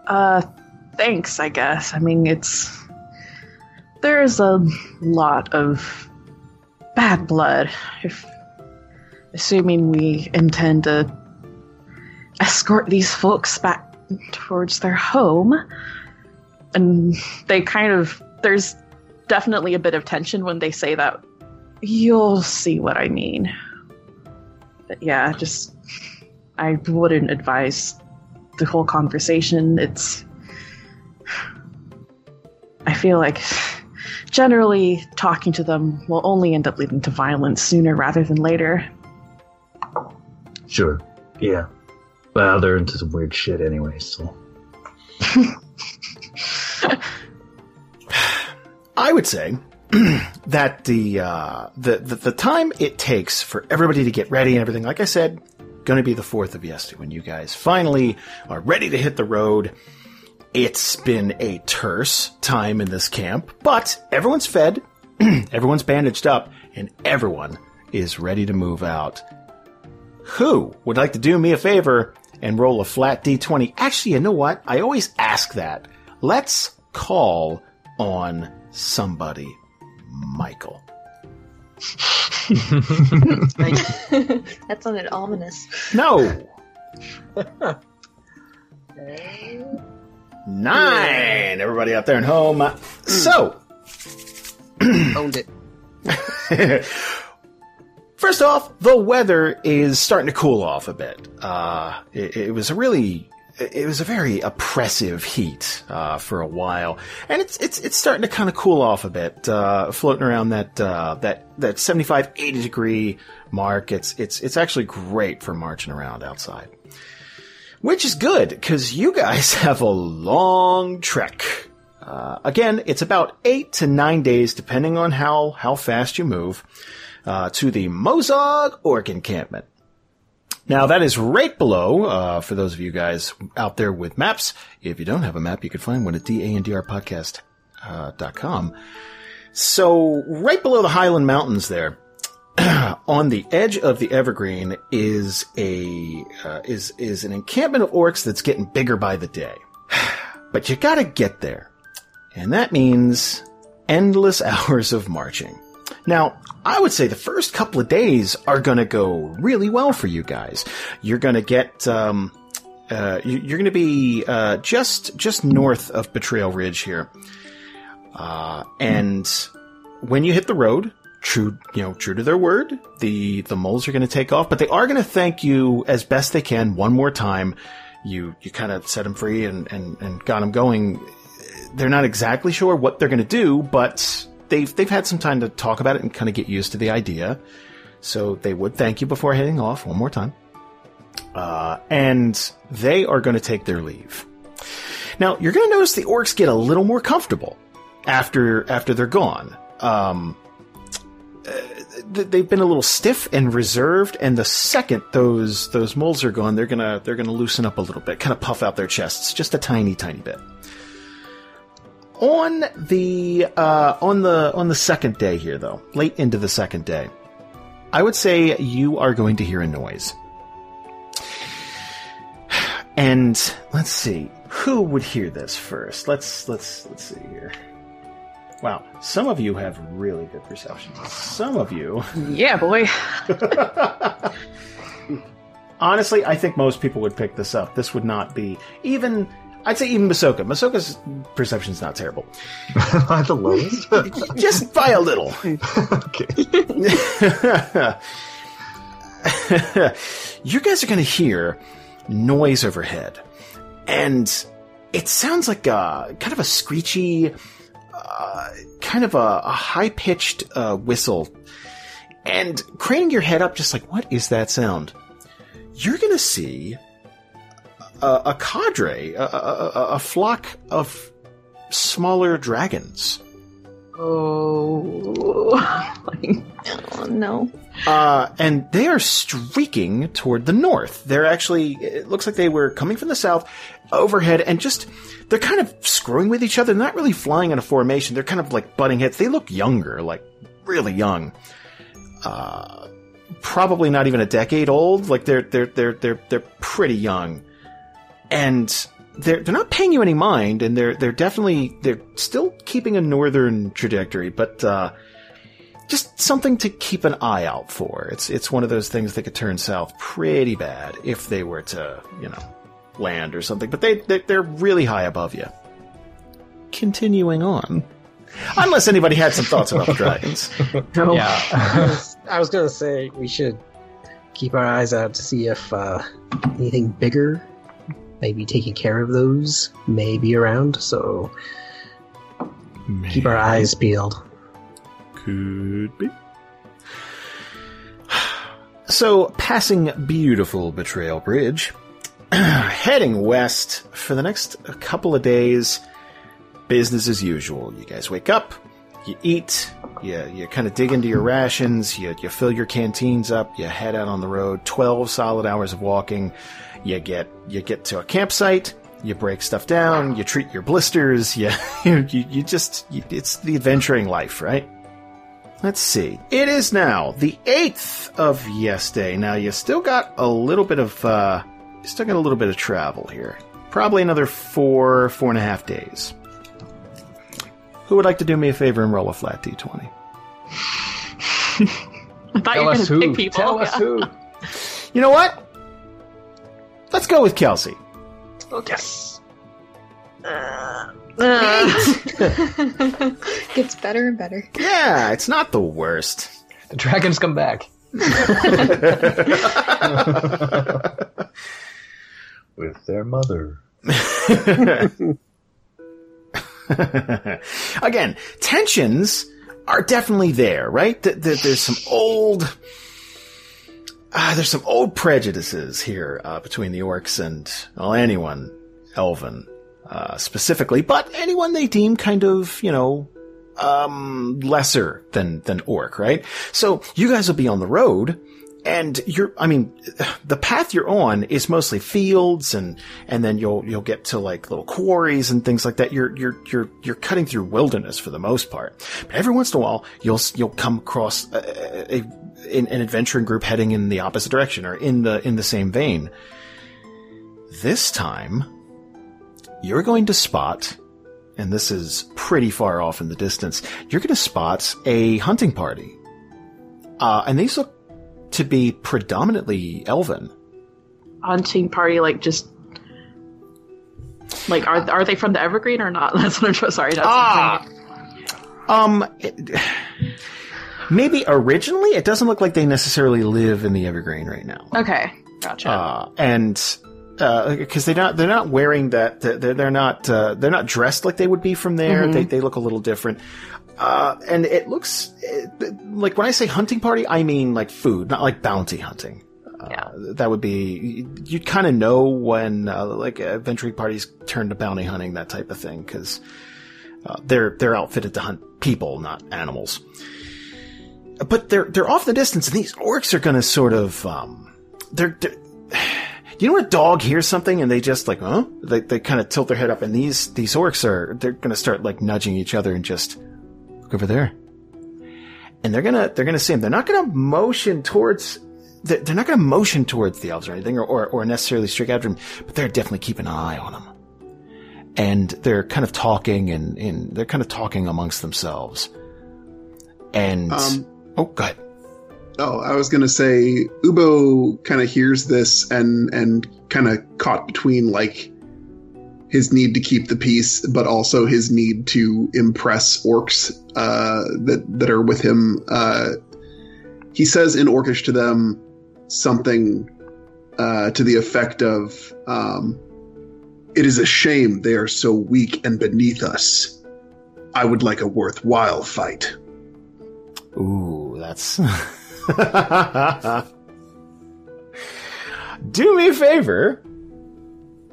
D: Uh, thanks, I guess. I mean, it's. There's a lot of bad blood. If. Assuming we intend to escort these folks back towards their home. And they kind of. There's definitely a bit of tension when they say that. You'll see what I mean. But yeah, just. I wouldn't advise the whole conversation. It's. I feel like generally talking to them will only end up leading to violence sooner rather than later.
C: Sure. Yeah. Well, they're into some weird shit anyway, so.
B: I would say that the, uh, the the the time it takes for everybody to get ready and everything, like I said, going to be the fourth of Yesti when you guys finally are ready to hit the road. It's been a terse time in this camp, but everyone's fed, everyone's bandaged up, and everyone is ready to move out. Who would like to do me a favor and roll a flat d20? Actually, you know what? I always ask that. Let's call on somebody. Michael.
H: that sounded ominous.
B: No! Nine! Everybody out there at home. So,
G: Owned it.
B: First off, the weather is starting to cool off a bit. Uh, it, it was a really, it was a very oppressive heat uh, for a while, and it's it's it's starting to kind of cool off a bit, uh, floating around that uh, that that 75, 80 degree mark. It's it's it's actually great for marching around outside, which is good because you guys have a long trek. Uh, again, it's about eight to nine days, depending on how how fast you move uh, to the Mozogg Orc encampment. Now that is right below, uh, for those of you guys out there with maps. If you don't have a map, you can find one at dandrpodcast.com. So right below the Highland Mountains there, on the edge of the Evergreen is a, uh, is, is an encampment of orcs that's getting bigger by the day. But you gotta get there. And that means endless hours of marching. Now, I would say the first couple of days are going to go really well for you guys. You're going to get, um, uh, you- you're going to be uh, just just north of Betrayal Ridge here, uh, and when you hit the road, true you know true to their word, the the moles are going to take off, but they are going to thank you as best they can one more time. You you kind of set them free and, and, and got them going. They're not exactly sure what they're going to do, but they've they've had some time to talk about it and kind of get used to the idea. So they would thank you before heading off one more time. Uh, and they are going to take their leave. Now you're going to notice the orcs get a little more comfortable after after they're gone. Um, uh, th- they've been a little stiff and reserved, and the second those those moles are gone, they're gonna they're gonna loosen up a little bit, kind of puff out their chests just a tiny tiny bit. On the uh, on the on the second day here, though, late into the second day, I would say you are going to hear a noise. And let's see, who would hear this first? Let's let's let's see here. Wow, some of you have really good perception. Some of you,
D: Yeah, boy.
B: honestly, I think most people would pick this up. This would not be even. I'd say even Masoka. Masoka's perception's not terrible,
C: At the lowest.
B: just by a little.
C: okay.
B: you guys are going to hear noise overhead, and it sounds like a kind of a screechy, uh, kind of a, a high pitched uh, whistle. And craning your head up, just like, what is that sound? You're going to see a, a cadre, a, a, a- flock of smaller dragons.
D: Oh.
H: Oh no.
B: Uh, and they are streaking toward the north. They're actually, it looks like they were coming from the south overhead and just, they're kind of screwing with each other. They're not really flying in a formation. They're kind of like butting heads. They look younger, like really young. Uh, probably not even a decade old. Like they're, they're, they're, they're, they're pretty young. And they're, they're not paying you any mind and they're, they're definitely, they're still keeping a northern trajectory, but, uh, just something to keep an eye out for. It's it's one of those things that could turn south pretty bad if they were to, you know, land or something. But they they're, they're really high above you. Continuing on, unless anybody had some thoughts about the dragons.
D: No.
F: Yeah.
G: I was, I was gonna say we should keep our eyes out to see if uh, anything bigger, maybe taking care of those, may be around. So keep our eyes peeled.
B: Could be. So, passing beautiful Betrayal Ridge, heading west for the next couple of days, business as usual. You guys wake up, you eat, you, you kind of dig into your rations, you, you fill your canteens up, you head out on the road, 12 solid hours of walking, you get, you get to a campsite, you break stuff down, you treat your blisters, you, you, you just, you, it's the adventuring life, right? Let's see. It is now the 8th of Yesti. Now, you still got a little bit of, uh, you still got a little bit of travel here. Probably another four, four and a half days. Who would like to do me a favor and roll a flat d20?
D: I thought
F: Tell
D: you were
F: us
D: going to
F: who.
D: pick people.
F: Tell us
D: yeah.
F: who.
B: You know what? Let's go with Kelsey.
D: Yes. Uh,
H: Gets better and better.
B: Yeah, it's not the worst.
F: The dragons come back.
C: With their mother.
B: Again, tensions are definitely there, right? Th- th- there's some old, uh, there's some old prejudices here uh, between the orcs and well, anyone, elven uh, specifically, but anyone they deem kind of, you know, um, lesser than than orc, right? So you guys will be on the road, and you're, I mean, the path you're on is mostly fields, and and then you'll you'll get to like little quarries and things like that. You're you're you're you're cutting through wilderness for the most part, but every once in a while you'll you'll come across a, a, an an adventuring group heading in the opposite direction or in the in the same vein. This time, you're going to spot and this is pretty far off in the distance, you're going to spot a hunting party. Uh, and these look to be predominantly elven.
D: Hunting party, like just. Like, are are they from the Evergreen or not? That's what I'm. Sorry, that's
B: Ah! Um, it- maybe originally it doesn't look like they necessarily live in the Evergreen right now.
D: okay. Gotcha.
B: Uh, and because they're not they're not wearing that they're they're not uh, they're not dressed like they would be from there. They they look a little different. Uh, and it looks it, like when I say hunting party, I mean like food, not like bounty hunting. Uh,
D: Yeah.
B: that would be you'd kind of know when uh, like adventuring parties turn to bounty hunting, that type of thing, because uh, they're they're outfitted to hunt people, not animals. But they're they're off the distance, and these orcs are going to sort of um, they're, they're you know when a dog hears something and they just like, huh? They, they kind of tilt their head up and these, these orcs are, they're gonna start like nudging each other and just, look over there. And they're gonna, they're gonna see him. They're not gonna motion towards, they're, they're not gonna motion towards the elves or anything or, or, or necessarily streak after him, but they're definitely keeping an eye on him. And they're kind of talking and, and they're kind of talking amongst themselves. And,
E: Um,
B: oh, go ahead.
E: Oh, I was gonna say Uboh kind of hears this and and kind of caught between like his need to keep the peace, but also his need to impress orcs uh, that that are with him. Uh, he says in Orcish to them something uh, to the effect of, um, "It is a shame they are so weak and beneath us. I would like a worthwhile fight."
B: Ooh, that's. Do me a favor.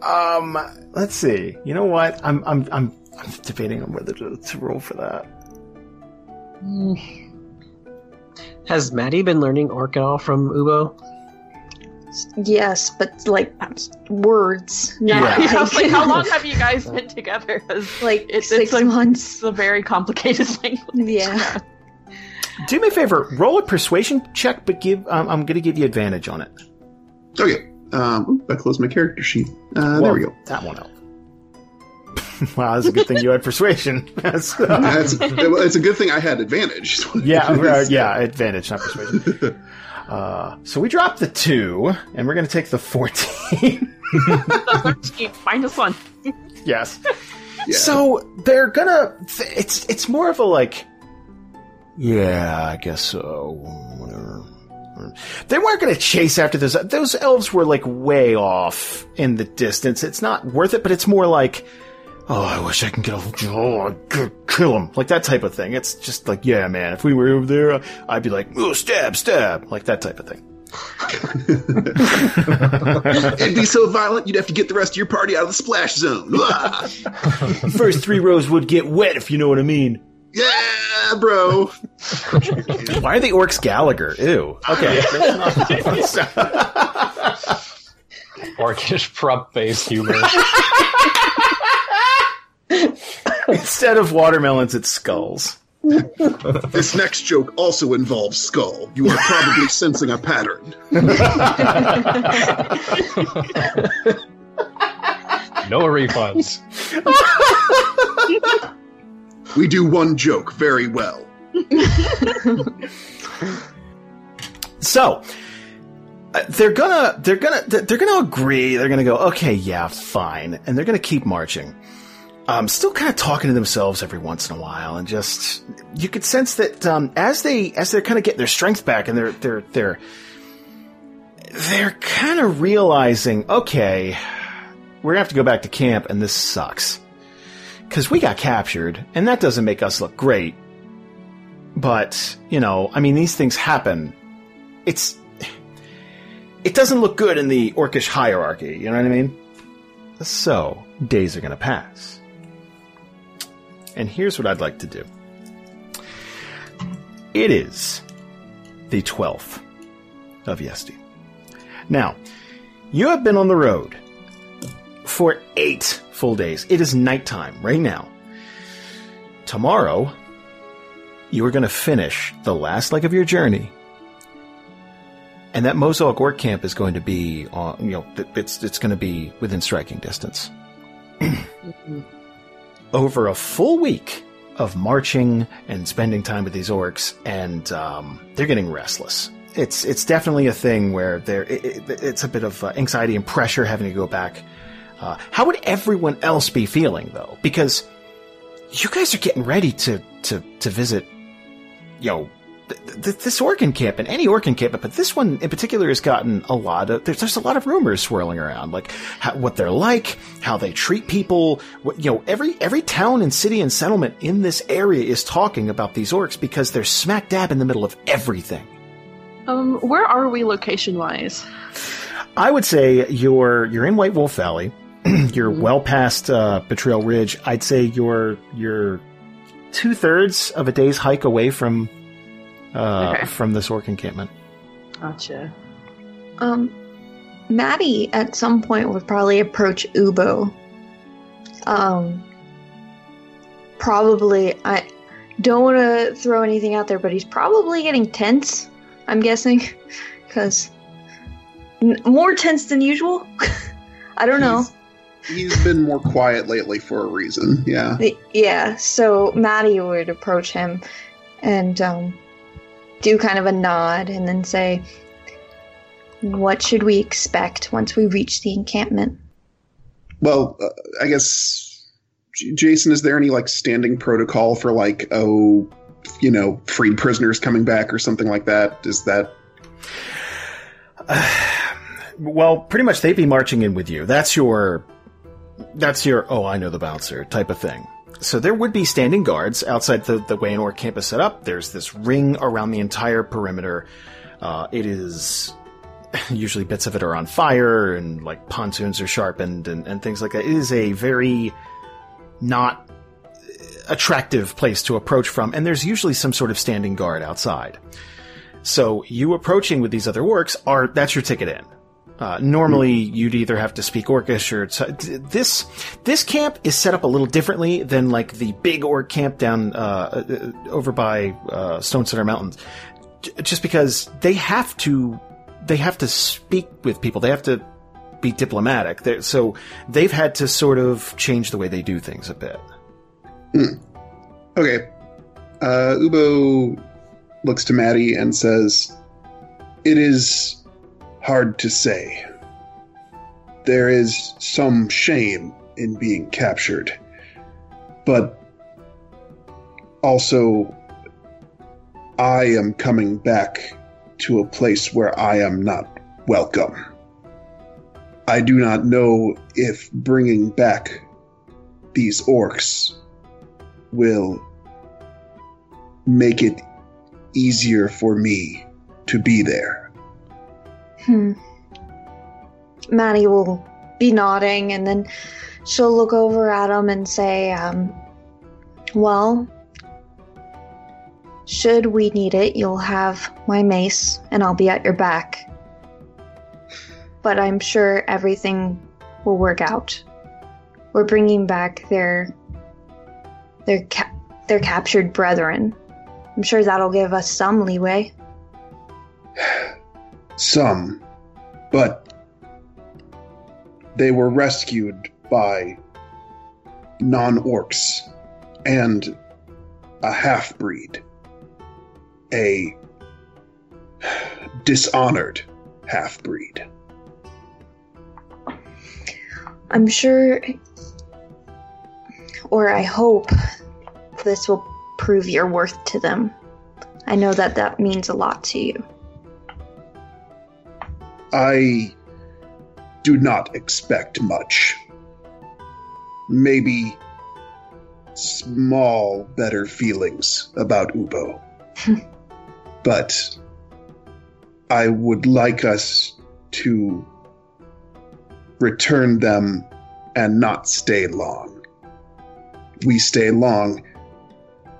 B: Um, let's see. You know what? I'm I'm I'm I'm debating on whether to, to roll for that.
G: Has Maddy been learning Orc at all from Uboh?
H: Yes, but like words, not
B: Yeah.
D: Yeah, like,
H: like,
D: how long have you guys been together? 'Cause
H: like
D: It's-
H: six
D: it's a-
H: months.
D: It's a very complicated language.
H: Yeah.
B: Do me a favor. Roll a persuasion check, but give. Um, I'm going to give you advantage on it.
E: Okay. Um, ooh, I closed my character sheet. Uh, there we go.
B: That one out. wow, that's a good thing you had persuasion. That's-
E: That's, it's a good thing I had advantage.
B: yeah, uh, yeah, advantage, not persuasion. Uh, so we dropped the two, and we're going to take the fourteen.
D: The 13 minus one.
B: yes.
E: Yeah.
B: So they're gonna. th- It's it's more of a like. Yeah, I guess so. Whatever. They weren't going to chase after those. Those elves were like way off in the distance. It's not worth it, but it's more like, oh, I wish I can get a, oh, I could kill him, like that type of thing. It's just like, yeah, man. If we were over there, I'd be like, oh, stab, stab, like that type of thing.
E: It'd be so violent, you'd have to get the rest of your party out of the splash zone.
B: First three rows would get wet, if you know what I mean.
E: Yeah, bro.
B: Why are the orcs Gallagher? Ew. Okay.
F: Orcish prop based humor.
B: Instead of watermelons, it's skulls.
E: This next joke also involves Skull. You are probably sensing a pattern.
F: No refunds.
E: We do one joke very well.
B: So uh, they're gonna they're gonna they're gonna agree. They're gonna go, okay, yeah, fine, and they're gonna keep marching. Um, still kind of talking to themselves every once in a while, and just you could sense that um, as they as they're kind of getting their strength back, and they're they're they're they're kind of realizing, okay, we're gonna have to go back to camp, and this sucks because we got captured, and that doesn't make us look great. But you know, I mean, these things happen. It's it doesn't look good in the orcish hierarchy you know what i mean? So days are going to pass. And here's what i'd like to do. It is the 12th of yesti. Now you have been on the road for eight full days it is nighttime right now tomorrow you are going to finish the last leg of your journey and that Mozogg Orc camp is going to be on, you know, it's it's going to be within striking distance. Over a full week of marching and spending time with these orcs, and um, they're getting restless. It's it's definitely a thing where there it, it, it's a bit of uh, anxiety and pressure having to go back. Uh, how would everyone else be feeling though? Because you guys are getting ready to to to visit, you know, th- th- this organ camp and any organ camp, but this one in particular has gotten a lot of there's, there's a lot of rumors swirling around, like how, what they're like, how they treat people. What, you know, every every town and city and settlement in this area is talking about these orcs because they're smack dab in the middle of everything.
D: Um, where are we location wise?
B: I would say you're you're in White Wolf Valley. You're well past uh, Betrayal Ridge. I'd say you're you're two thirds of a day's hike away from uh,
D: Okay.
B: from this orc encampment.
D: Gotcha.
H: Um, Maddy at some point would probably approach Uboh. Um, probably, I don't want to throw anything out there, but he's probably getting tense. I'm guessing, because more tense than usual. I don't know.
E: He's- He's been more quiet lately for a reason. Yeah.
H: Yeah, so Maddy would approach him and um, do kind of a nod and then say, What should we expect once we reach the encampment?
E: Well, uh, I guess, J- Jason, is there any like standing protocol for like, oh, you know, freed prisoners coming back or something like that? Is that
B: Well, pretty much they'd be marching in with you. That's your, that's your, oh, I know the bouncer type of thing. So there would be standing guards outside the, the way an orc camp is set up. There's this ring around the entire perimeter. Uh, it is, usually bits of it are on fire and like pontoons are sharpened and, and things like that. It is a very not attractive place to approach from. And there's usually some sort of standing guard outside. So you approaching with these other works are, that's your ticket in. Uh, normally, you'd either have to speak Orcish or this. This camp is set up a little differently than like the big orc camp down uh, uh, over by uh, Stone Center Mountains, just because they have to they have to speak with people. They have to be diplomatic. They're, so they've had to sort of change the way they do things a bit.
E: okay? Uh, Uboh looks to Maddy and says, "It is hard to say. There is some shame in being captured, but also, I am coming back to a place where I am not welcome. I do not know if bringing back these orcs will make it easier for me to be there.
H: Hmm. Maddy will be nodding and then she'll look over at him and say, um, Well, should we need it, you'll have my mace and I'll be at your back. But I'm sure everything will work out. We're bringing back their their ca- their captured brethren. I'm sure that'll give us some leeway.
E: Some, but they were rescued by non orcs and a half breed. A dishonored half breed.
H: I'm sure, or I hope, this will prove your worth to them. I know that that means a lot to you.
E: I do not expect much. Maybe small better feelings about Uboh. but I would like us to return them and not stay long. We stay long,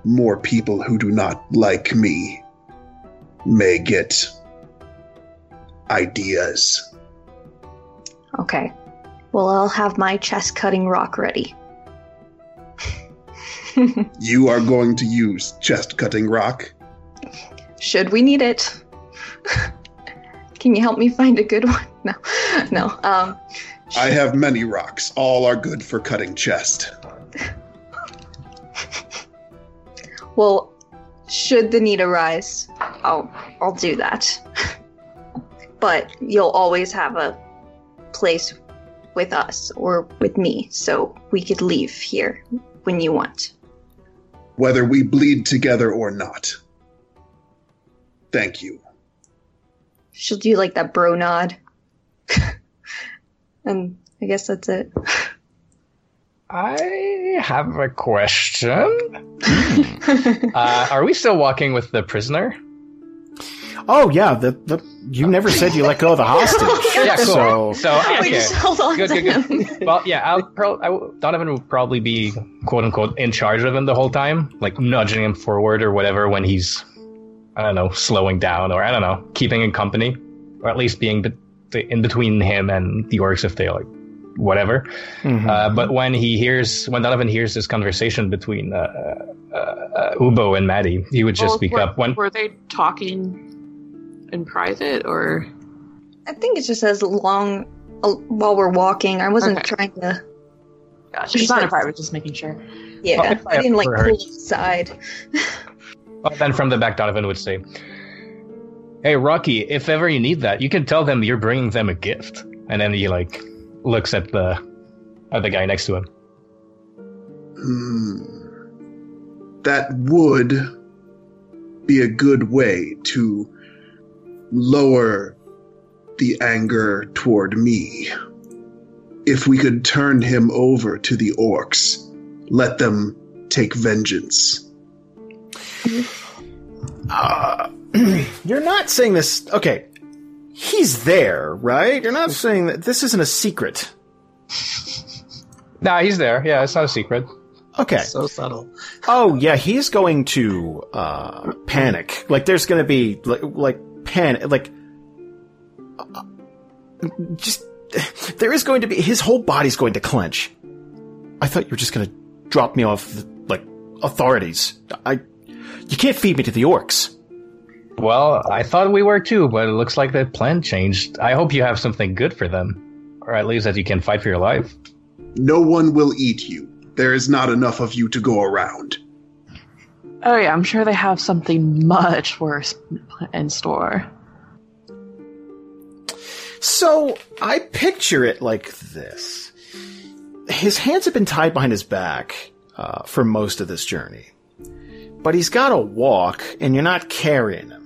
E: more people who do not like me may get ideas.
H: Okay. Well, I'll have my chest cutting rock ready.
E: You are going to use chest cutting rock.
H: Should we need it? Can you help me find a good one? No, no. Um,
E: I have many rocks. All are good for cutting chest.
H: well, should the need arise, I'll I'll do that. But you'll always have a place with us or with me, so we could leave here when you want.
E: Whether we bleed together or not. Thank you.
H: She'll do like that bro nod. and I guess that's it.
F: I have a question. uh, are we still walking with the prisoner?
B: Oh yeah, the, the you never said you let go of the hostage.
F: Yeah, cool.
B: So
F: So
H: We
F: okay.
H: just hold on
F: Good,
H: to
F: good,
H: him.
F: good. Well, yeah, I'll pro- I w- Donovan will probably be quote unquote in charge of him the whole time, like nudging him forward or whatever when he's, I don't know, slowing down or I don't know, keeping him company, or at least being be- in between him and the orcs if they like whatever.
B: Mhm.
F: Uh, but when he hears, when Donovan hears this conversation between uh, uh, uh, Uboh and Maddy, he would just
D: Well,
F: speak
D: were,
F: up. When
D: were they talking in private or?
H: I think it just says long uh, while we're walking. I wasn't
D: Okay.
H: trying to.
D: Gotcha. She's not in private, just making sure.
H: Yeah,
F: Oh,
H: I didn't like pull aside.
F: Well, then from the back, Donovan would say, Hey, Rocky, if ever you need that, you can tell them you're bringing them a gift. And then he like looks at the at the guy next to him.
E: Hmm. That would be a good way to lower the anger toward me. If we could turn him over to the orcs, let them take vengeance.
B: Uh, you're not saying this. Okay, he's there, right? You're not saying that this isn't a secret.
F: Nah, he's there. Yeah, it's not a secret.
B: Okay.
G: So subtle.
B: Oh yeah, he's going to uh, panic. Like there's going to be like like panic. Like uh, just there is going to be his whole body's going to clench. I thought you were just going to drop me off like authorities. I you can't feed me to the orcs.
F: Well, I thought we were too, but it looks like the plan changed. I hope you have something good for them, or at least that you can fight for your life.
E: No one will eat you. There is not enough of you to go around.
D: Oh yeah, I'm sure they have something much worse in store.
B: So I picture it like this: his hands have been tied behind his back uh, for most of this journey, but he's got to walk, and you're not carrying him.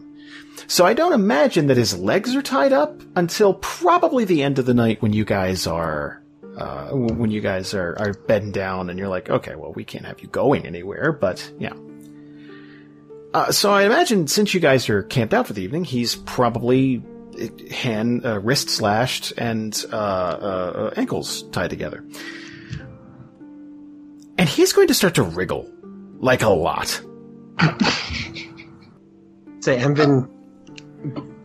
B: So I don't imagine that his legs are tied up until probably the end of the night when you guys are uh, when you guys are, are bedding down and you're like, okay, well, we can't have you going anywhere, but yeah. Uh, so I imagine since you guys are camped out for the evening, he's probably hand, uh, wrist slashed and uh, uh, ankles tied together. And he's going to start to wriggle. Like a lot.
G: Say, Envin,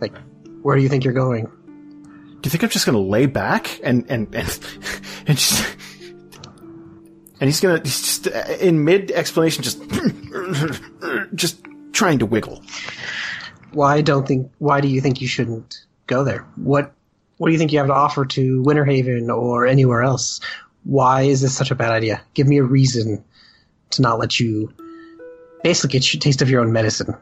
G: like, where do you think you're going?
B: Do you think I'm just going to lay back and and and and just and he's going to he's just uh, in mid explanation just just trying to wiggle.
G: Why don't think? Why do you think you shouldn't go there? What What do you think you have to offer to Winterhaven or anywhere else? Why is this such a bad idea? Give me a reason to not let you basically get your taste of your own medicine.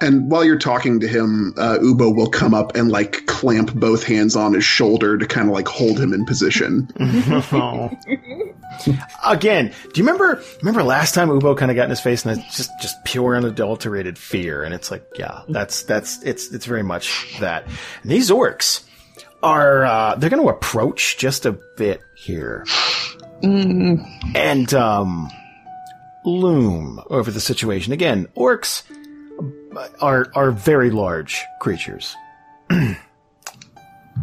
E: And while you're talking to him, uh, Uboh will come up and like clamp both hands on his shoulder to kind of like hold him in position.
B: Again, do you remember remember last time Uboh kind of got in his face and it's just just pure unadulterated fear? And it's like yeah that's that's it's it's very much that. And these orcs are uh, they're going to approach just a bit here. And um loom over the situation. Again orcs are are very large creatures.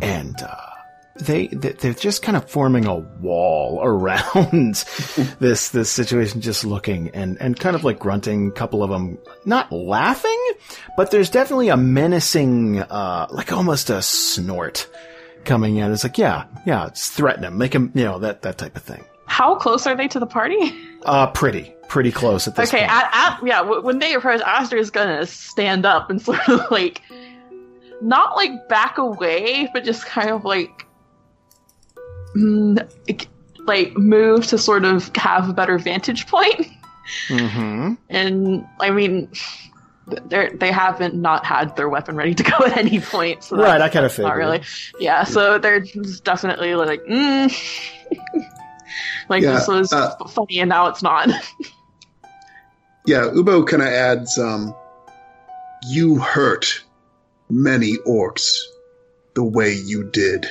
B: And uh they they're just kind of forming a wall around this this situation just looking and and kind of like grunting a couple of them not laughing but there's definitely a menacing uh like almost a snort coming in. It's like yeah yeah it's threaten him make him you know that that type of thing.
D: How close are they to the party?
B: uh pretty pretty close at this
D: okay,
B: point
D: at, at, yeah. w- When they approach, Aster is gonna stand up and sort of like, not like back away, but just kind of like, mm, like- like move to sort of have a better vantage point.
B: mm-hmm.
D: And I mean, they they haven't not had their weapon ready to go at any point. So
B: Right, I kinda
D: that's Not really. Yeah. So they're definitely like, mm. like
E: Yeah,
D: this was
E: uh,
D: funny, and now it's not.
E: Yeah, Uboh kind of adds, um, you hurt many orcs the way you did.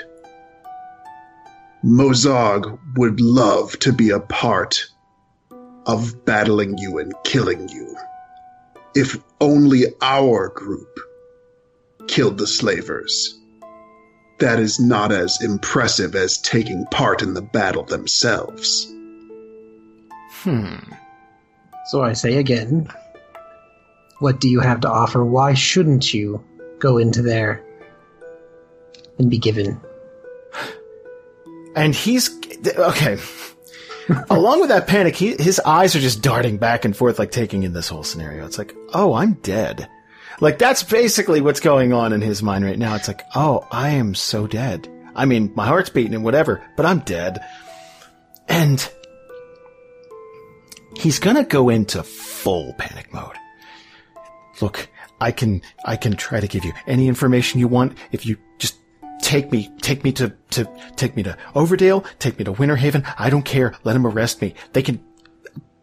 E: Mozogg would love to be a part of battling you and killing you. If only our group killed the slavers. That is not as impressive as taking part in the battle themselves.
B: hmm
G: So I say again, what do you have to offer? Why shouldn't you go into there and be given?
B: and he's okay. Along with that panic, he, his eyes are just darting back and forth, like taking in this whole scenario. It's like, oh, I'm dead. Like that's basically what's going on in his mind right now. It's like, oh, I am so dead. I mean, my heart's beating and whatever, but I'm dead. And he's gonna go into full panic mode. Look, I can I can try to give you any information you want if you just take me take me to to take me to Overdale, take me to Winterhaven. I don't care. Let them arrest me. They can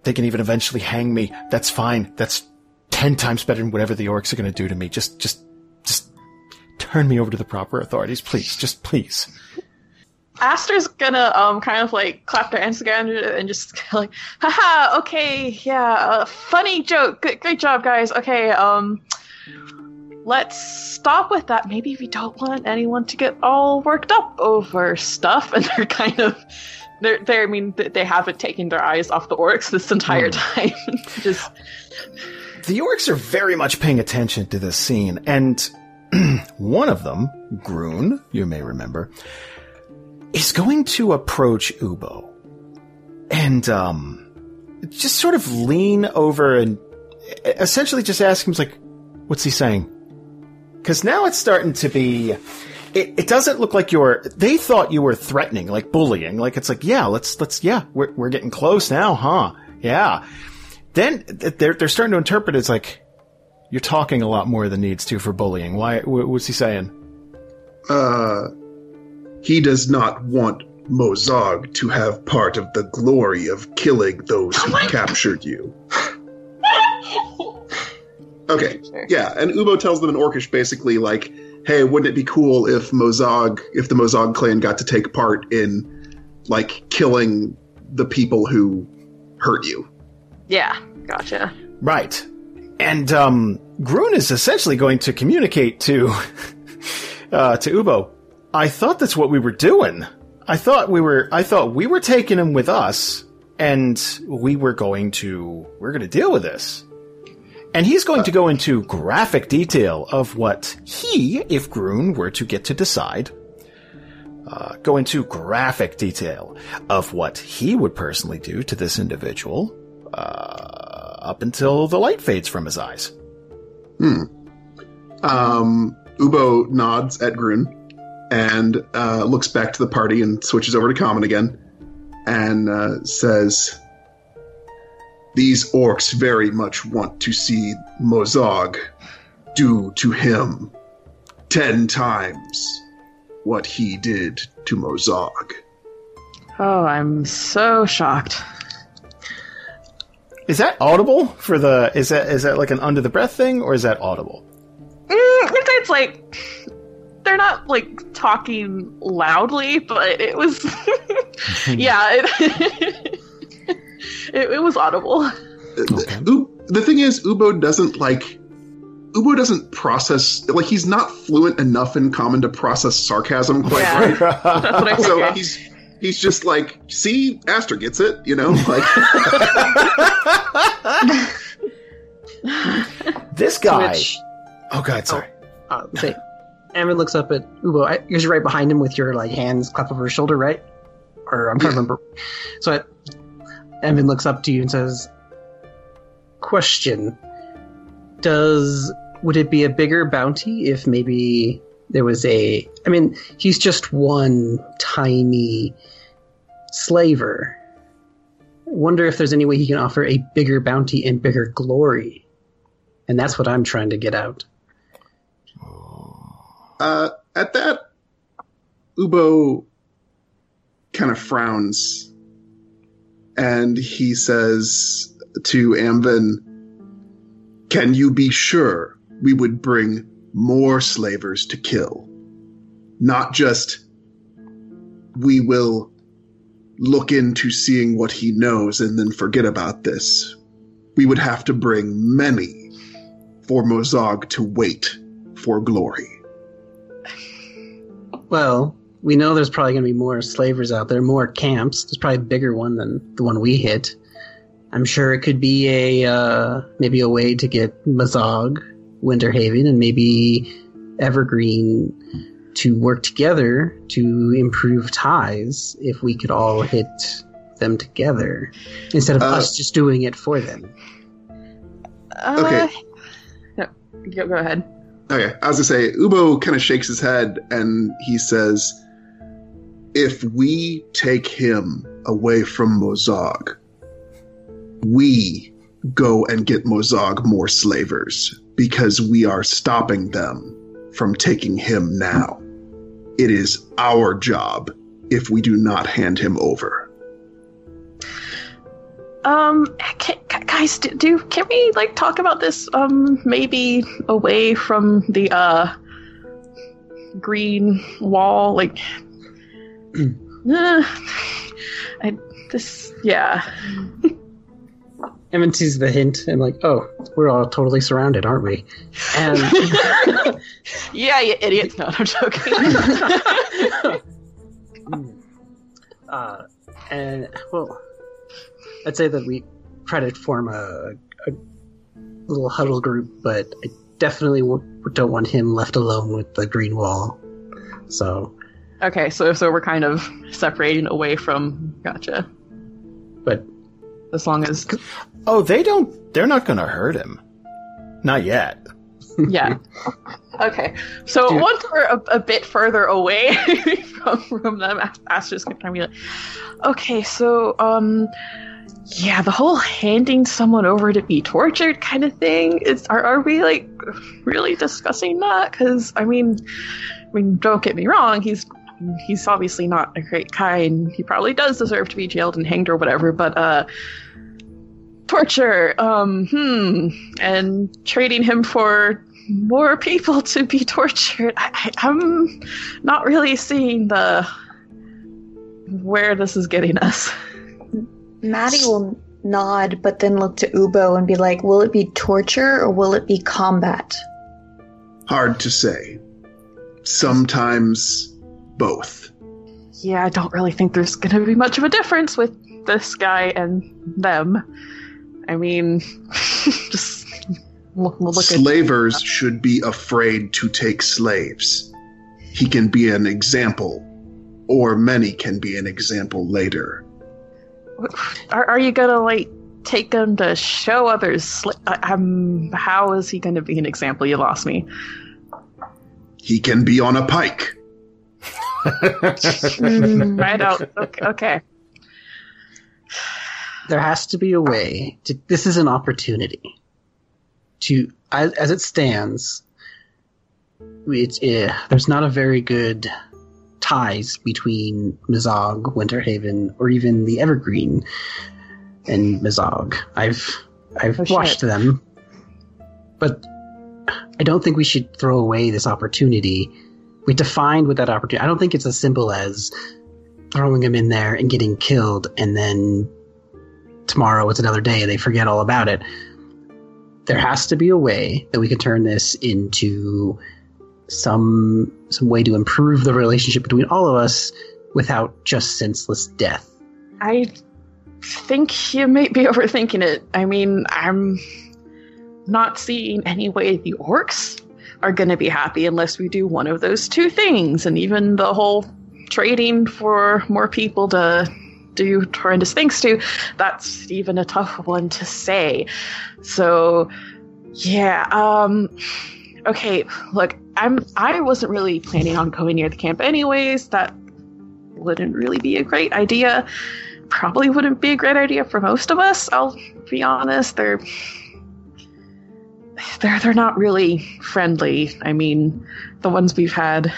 B: they can even eventually hang me. That's fine. That's ten times better than whatever the orcs are going to do to me. Just just just turn me over to the proper authorities, please. Just please.
D: Aster's gonna um kind of like clap their hands together and just like, haha, okay, yeah, uh, funny joke, good, great job, guys. Okay, um, let's stop with that. Maybe we don't want anyone to get all worked up over stuff, and they're kind of. They're, they're, I mean, they haven't taken their eyes off the orcs this entire time. Just
B: The orcs are very much paying attention to this scene, and one of them, Groon, you may remember, is going to approach Uboh and um, just sort of lean over and essentially just ask him, like, what's he saying? Because now it's starting to be. It, it doesn't look like you're. They thought you were threatening, like bullying. Like it's like, yeah, let's let's yeah, we're we're getting close now, huh? Yeah. Then they're they're starting to interpret it as like you're talking a lot more than needs to for bullying. Why? wh- What's he saying?
E: Uh, he does not want Mozogg to have part of the glory of killing those who captured you. Okay, yeah, and Uboh tells them in Orcish basically like, "Hey, wouldn't it be cool if Mozogg, if the Mozogg clan got to take part in like killing the people who hurt you?"
D: Yeah, gotcha.
B: Right. And um, Grun is essentially going to communicate to uh, to Uboh. I thought that's what we were doing. I thought we were. I thought we were taking him with us, and we were going to. We're going to deal with this. And he's going to go into graphic detail of what he, if Grun were to get to decide, uh, go into graphic detail of what he would personally do to this individual uh, up until the light fades from his eyes.
E: Hmm. Um, Uboh nods at Grun and uh, looks back to the party and switches over to Common again and uh, says, These orcs very much want to see Mozogg do to him ten times what he did to Mozogg.
D: Oh, I'm so shocked.
B: Is that audible for the? Is that is that like an under the breath thing, or is that audible?
D: Mm, I'd it's like they're not like talking loudly, but it was yeah, it, it it was audible.
B: Okay.
E: U- the thing is, Uboh doesn't like. Uboh doesn't process like he's not fluent enough in common to process sarcasm quite
D: Yeah.
E: right.
D: That's what I
E: so he's he's just like, see, Aster gets it, you know, like
B: This guy.
G: Which,
B: oh god, sorry.
G: uh, say, Amvin looks up at Uboh. I, you're right behind him with your like hands clapped over his shoulder, right? Or I'm trying to remember. So I, Amvin looks up to you and says, "Question: Does would it be a bigger bounty if maybe there was a? I mean, he's just one tiny slaver. Wonder if there's any way he can offer a bigger bounty and bigger glory." And that's what I'm trying to get out.
E: uh, at that, Uboh kind of frowns, and he says to Amvin, "Can you be sure we would bring more slavers to kill, not just we will." Look into seeing what he knows and then forget about this. We would have to bring many for Mozogg to wait for glory.
G: Well, we know there's probably going to be more slavers out there, more camps. There's probably a bigger one than the one we hit. I'm sure it could be a uh, maybe a way to get Mozogg, Winterhaven, and maybe Evergreen to work together to improve ties if we could all hit them together instead of
E: Uh,
G: us just doing it for them.
D: Uh,
E: Okay.
D: no, go, go ahead.
E: Okay, as I was gonna say, Uboh kind of shakes his head and he says, "If we take him away from Mozogg, we go and get Mozogg more slavers because we are stopping them from taking him now. It is our job if we do not hand him over.
D: Um, ca ca- guys, do, do can we like talk about this? Um, maybe away from the uh green wall, like. uh, I this yeah.
G: Amvin sees the hint and like, oh, we're all totally surrounded, aren't we? And
D: Yeah, you idiots. No, I'm joking.
G: uh, and well, I'd say that we try to form a, a little huddle group, but I definitely w- don't want him left alone with the green wall. So,
D: okay, so so we're kind of separating away from. Gotcha.
G: but
D: As long as
B: Oh, they don't. They're not going to hurt him. Not yet.
D: yeah. Okay, so
G: Dude.
D: once we're a, a bit further away from, from them, Aster's gonna kind of be like, okay, so um, yeah, the whole handing someone over to be tortured kind of thing is are, are we like really discussing that? Because I mean, I mean, don't get me wrong, he's he's obviously not a great guy, and he probably does deserve to be jailed and hanged or whatever, but uh. Torture, um, hmm, and trading him for more people to be tortured. I, I, I'm not really seeing the where this is getting us.
H: Maddy will nod, but then look to Uboh and be like, "Will it be torture or will it be combat?"
E: Hard to say. Sometimes both.
D: Yeah, I don't really think there's going to be much of a difference with this guy and them. I mean, just look, look at
E: Slavers should be afraid to take slaves. He can be an example, or many can be an example later.
D: Are, are you gonna like take him to show others? Sli- um, how is he gonna be an example? You lost me.
E: He can be on a pike.
D: right out. Okay. okay.
G: There has to be a way to this is an opportunity to as, as it stands it's uh, there's not a very good ties between Mozogg, Winterhaven, or even the Evergreen and Mozogg. I've I've
D: Oh, shit.
G: watched them, but I don't think we should throw away this opportunity. We defined what that opportunity. I don't think it's as simple as throwing him in there and getting killed, and then tomorrow it's another day they forget all about it. There has to be a way that we can turn this into some some way to improve the relationship between all of us without just senseless death.
D: I think you may be overthinking it. I mean, I'm not seeing any way the orcs are going to be happy unless we do one of those two things. And even the whole trading for more people to do horrendous things to, that's even a tough one to say. So, yeah, um, okay, look, I'm, I wasn't really planning on going near the camp anyways. That wouldn't really be a great idea probably wouldn't be a great idea for most of us. I'll be honest. They're they're they're not really friendly. I mean, the ones we've had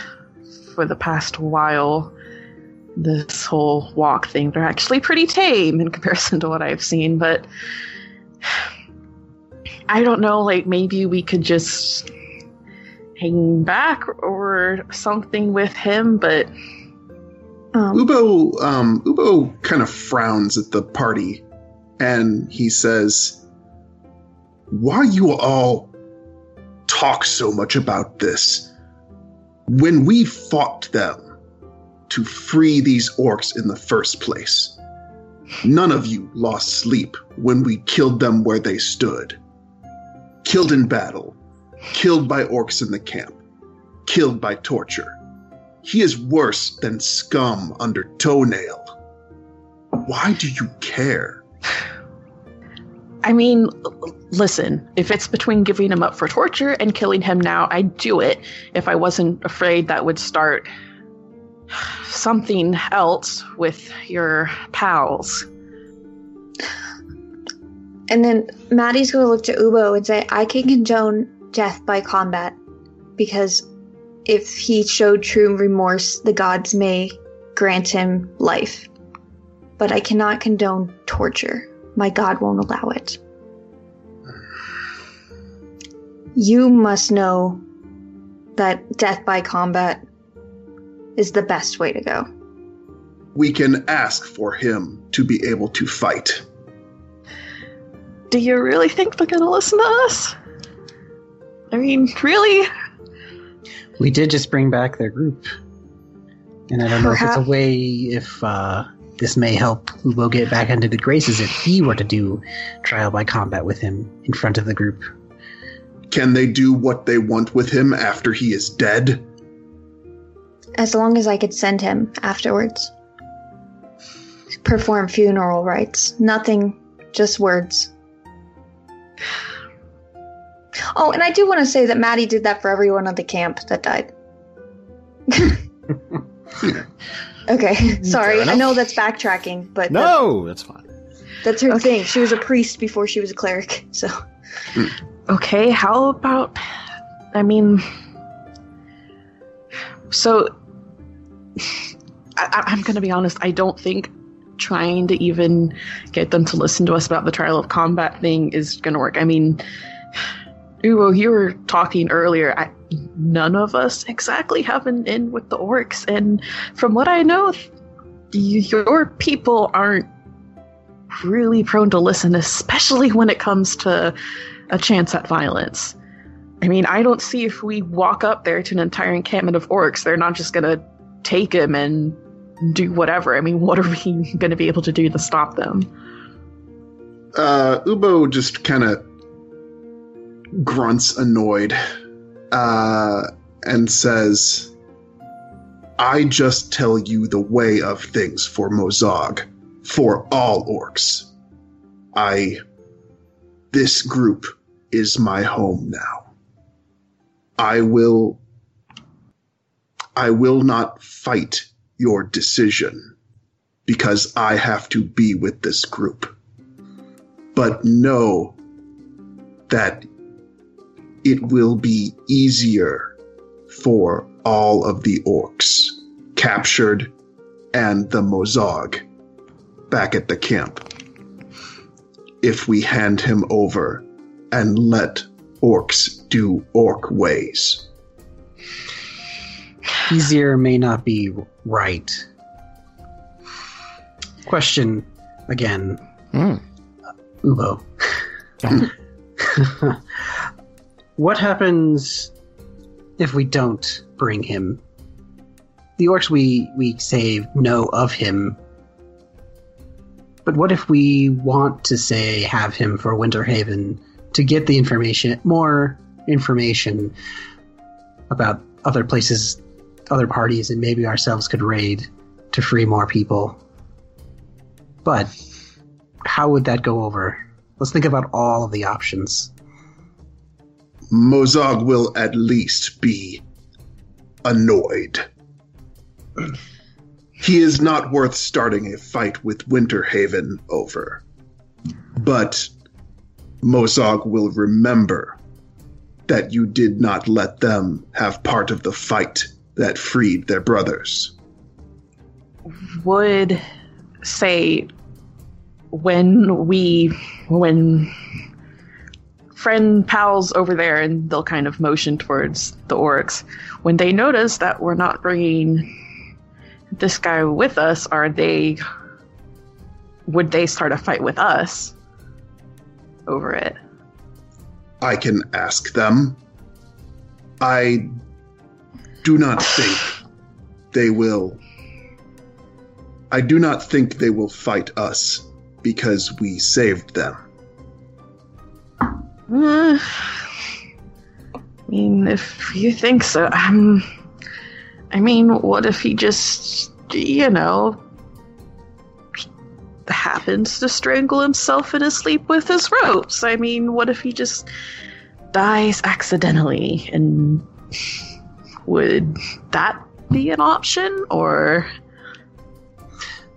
D: for the past while, this whole walk thing, they're actually pretty tame in comparison to what I've seen. But I don't know. Like maybe we could just hang back or something with him, but.
H: Um,
E: Uboh, um, Uboh kind of frowns at the party, and he says, "Why you all talk so much about this? When we fought them to free these orcs in the first place, none of you lost sleep when we killed them where they stood. Killed in battle, killed by orcs in the camp, killed by torture." He is worse than scum under toenail. Why do you care?
D: I mean, listen, if it's between giving him up for torture and killing him now, I'd do it if I wasn't afraid that would start something else with your pals.
H: And then Maddy's going to look to Uboh and say, I can condone death by combat because if he showed true remorse, the gods may grant him life. But I cannot condone torture. My god won't allow it. You must know that death by combat is the best way to go.
E: We can ask for him to be able to fight.
D: Do you really think they're gonna listen to us? I mean, really?
G: We did just bring back their group. And I don't know if it's a way if uh, this may help Uboh get back into the graces if he were to do trial by combat with him in front of the group.
E: Can they do what they want with him after he is dead?
H: As long as I could send him afterwards. Perform funeral rites. Nothing, just words. Oh, and I do want to say that Maddy did that for everyone at the camp that died. okay, sorry. I know that's backtracking, but that-
B: No, that's fine.
H: that's her
D: Okay.
H: thing. She was a priest before she was a cleric, so. Hmm.
D: Okay, how about. I mean. So. I, I'm gonna be honest, I don't think trying to even get them to listen to us about the trial of combat thing is gonna work. I mean. Uboh, you were talking earlier. I, none of us exactly have an in with the orcs, and from what I know, your people aren't really prone to listen, especially when it comes to a chance at violence. I mean, I don't see if we walk up there to an entire encampment of orcs, they're not just gonna take him and do whatever. I mean, what are we gonna be able to do to stop them?
E: Uh, Uboh just kind of grunts annoyed uh, and says, I just tell you the way of things for Mozogg, for all orcs. I. This group is my home now. I will. I will not fight your decision because I have to be with this group but know that it will be easier for all of the orcs captured and the Mozogg back at the camp if we hand him over and let orcs do orc ways.
G: Easier may not be right. Question again,
B: Hmm.
G: Uboh. what happens if we don't bring him? The orcs we, we save know of him. But what if we want to say have him for Winterhaven to get the information, more information about other places, other parties, and maybe ourselves could raid to free more people? But how would that go over? Let's think about all of the options.
E: Mozogg will at least be annoyed. He is not worth starting a fight with Winterhaven over. But Mozogg will remember that you did not let them have part of the fight that freed their brothers.
D: Would say when we when friend pals over there and they'll kind of motion towards the orcs when they notice that we're not bringing this guy with us are they would they start a fight with us over it
E: I can ask them. I do not think they will. I do not think they will fight us because we saved them.
D: Uh, I mean, if you think so, um, I mean, what if he just, you know, happens to strangle himself in his sleep with his ropes? I mean, what if he just dies accidentally? And would that be an option, or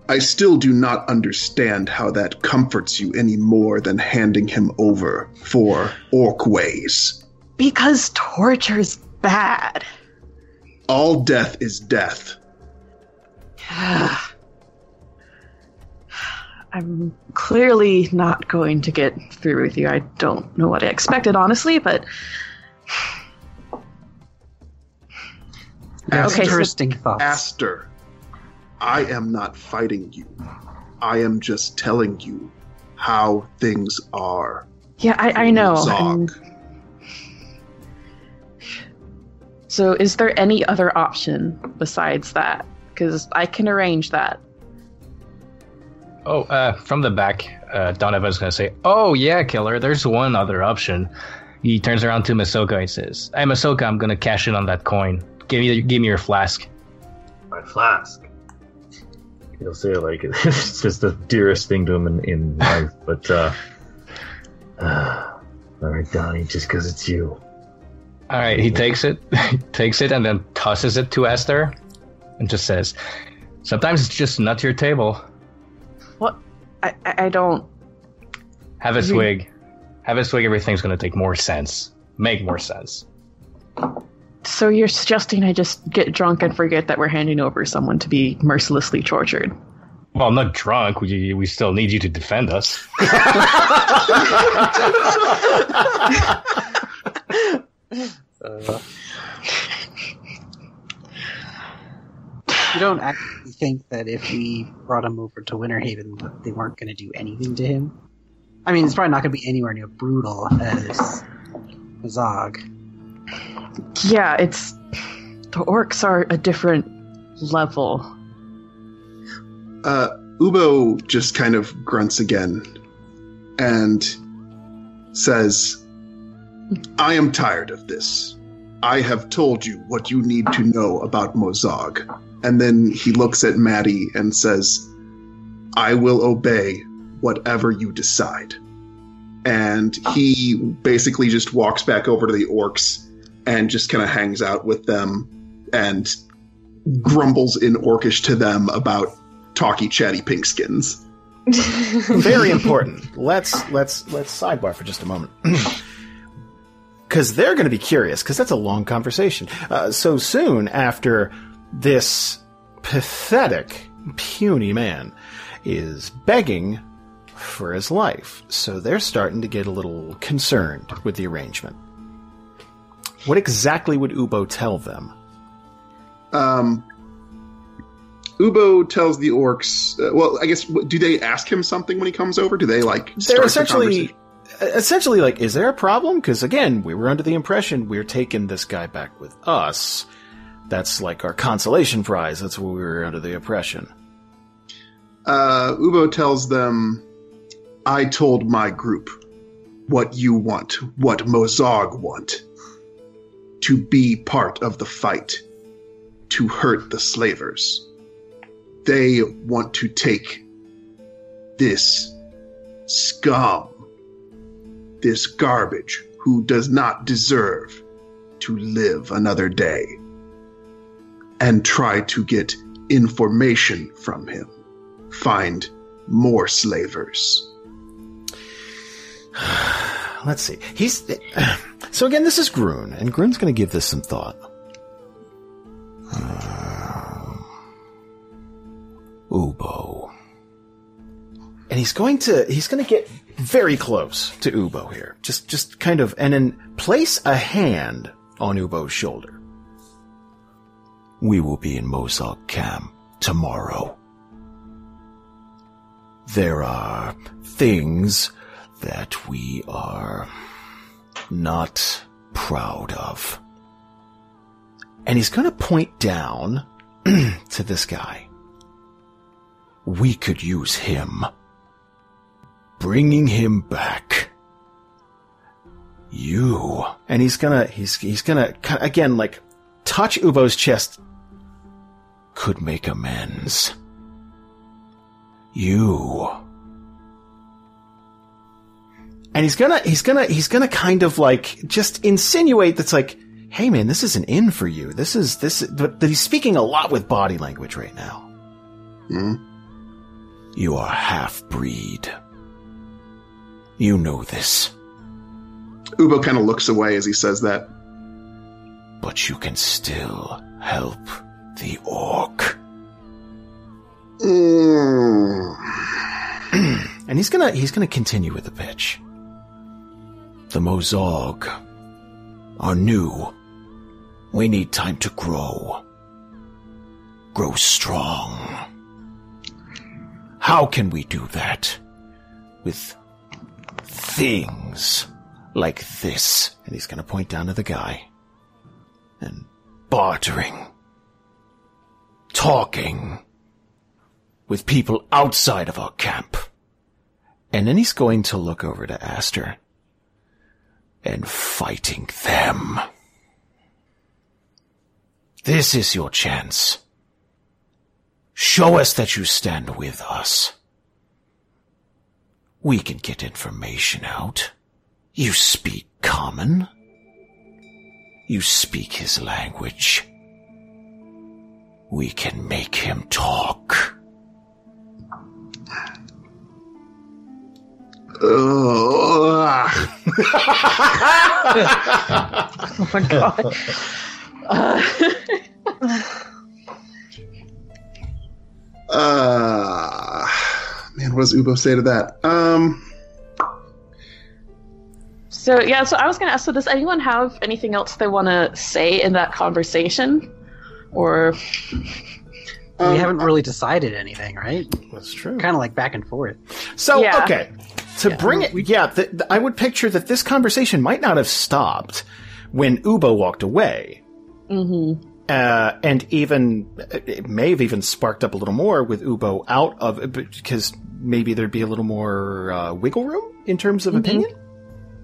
E: I still do not understand how that comforts you any more than handing him over for orc ways.
D: Because torture's bad.
E: All death is death.
D: I'm clearly not going to get through with you. I don't know what I expected, honestly, but
G: That's
D: Okay,
G: interesting thoughts.
E: Aster, I am not fighting you. I am just telling you how things are.
D: yeah, I, I know.
E: Zog.
D: So, is there any other option besides that? Because I can arrange that.
F: Oh, uh, from the back, uh, Donovan's gonna say, "Oh yeah, killer. There's one other option." He turns around to Masoka and says, "Hey, Masoka, I'm gonna cash in on that coin. Give me, give me your flask."
C: My flask. He'll say like it's just the dearest thing to him in, in life, but uh, uh all right, Donnie, just because it's you.
F: All right, he takes it, he takes it, and then tosses it to Aster, and just says, "Sometimes it's just not your table.
D: What? I, I I don't.
F: Have a swig. Have a swig. Everything's gonna take more sense. Make more sense."
D: So, you're suggesting I just get drunk and forget that we're handing over someone to be mercilessly tortured?
F: Well, I'm not drunk. We we still need you to defend us.
G: You don't actually think that if we brought him over to Winterhaven, that they weren't going to do anything to him? I mean, it's probably not going to be anywhere near brutal as Zog.
D: Yeah, it's. The orcs are a different level.
E: Uh, Uboh just kind of grunts again and says, I am tired of this. I have told you what you need to know about Mozogg. And then he looks at Maddy and says, I will obey whatever you decide. And he basically just walks back over to the orcs and just kind of hangs out with them and grumbles in orcish to them about talky chatty pinkskins.
B: Very important. Let's let's let's sidebar for just a moment. Because they're going to be curious, because that's a long conversation. Uh, so soon after this pathetic, puny man is begging for his life, so they're starting to get a little concerned with the arrangement. What exactly would Uboh tell them?
E: Um, Uboh tells the orcs. Uh, well, I guess do they ask him something when he comes over? Do they like
B: They're
E: start the
B: essentially, essentially like, is there a problem? Because again, we were under the impression we're taking this guy back with us. That's like our consolation prize. That's what we were under the impression.
E: Uh, Uboh tells them, "I told my group what you want, what Mozogg want, to be part of the fight, to hurt the slavers. They want to take this scum, this garbage, who does not deserve to live another day, and try to get information from him." find more slavers.
B: Let's see. He's so again. This is Groon, and Groon's going to give this some thought. Uh, Uboh, and he's going to he's going to get very close to Uboh here. Just just kind of and then place a hand on Uboh's shoulder. We will be in Mozogg camp tomorrow. There are things that we are not proud of. And he's going to point down to this guy. We could use him. Bringing him back. You. And he's gonna, he's, he's gonna, again, like, touch Uboh's chest. Could make amends. You. And he's gonna, he's gonna, he's gonna kind of like just insinuate that's like, hey man, this is an in for you. This is, this, but, but he's speaking a lot with body language right now.
E: Hmm?
B: You are half breed. You know this,
E: Uboh kind of looks away as he says that.
B: but you can still help the orc.
E: Mm.
B: And he's gonna he's gonna continue with the pitch. The Mozogg are new. We need time to grow. Grow strong. How can we do that? With things like this. And he's gonna point down to the guy. And bartering. Talking. With people outside of our camp. And then he's going to look over to Aster. And fighting them. This is your chance. Show us that you stand with us. We can get information out. You speak common. You speak his language. We can make him talk.
D: Oh my god. Uh,
E: Uh, man, what does Uboh say to that? Um,
D: so yeah, so I was gonna ask. So does anyone have anything else they want to say in that conversation, or
E: um,
G: we haven't really decided anything, right?
B: That's true.
G: Kind of like back and forth.
B: So
D: Yeah.
B: okay, to bring it, yeah, th- th- I would picture that this conversation might not have stopped when Uboh walked away,
D: mm-hmm.
B: uh, and even it may have even sparked up a little more with Uboh out of because maybe there'd be a little more uh, wiggle room in terms of opinion.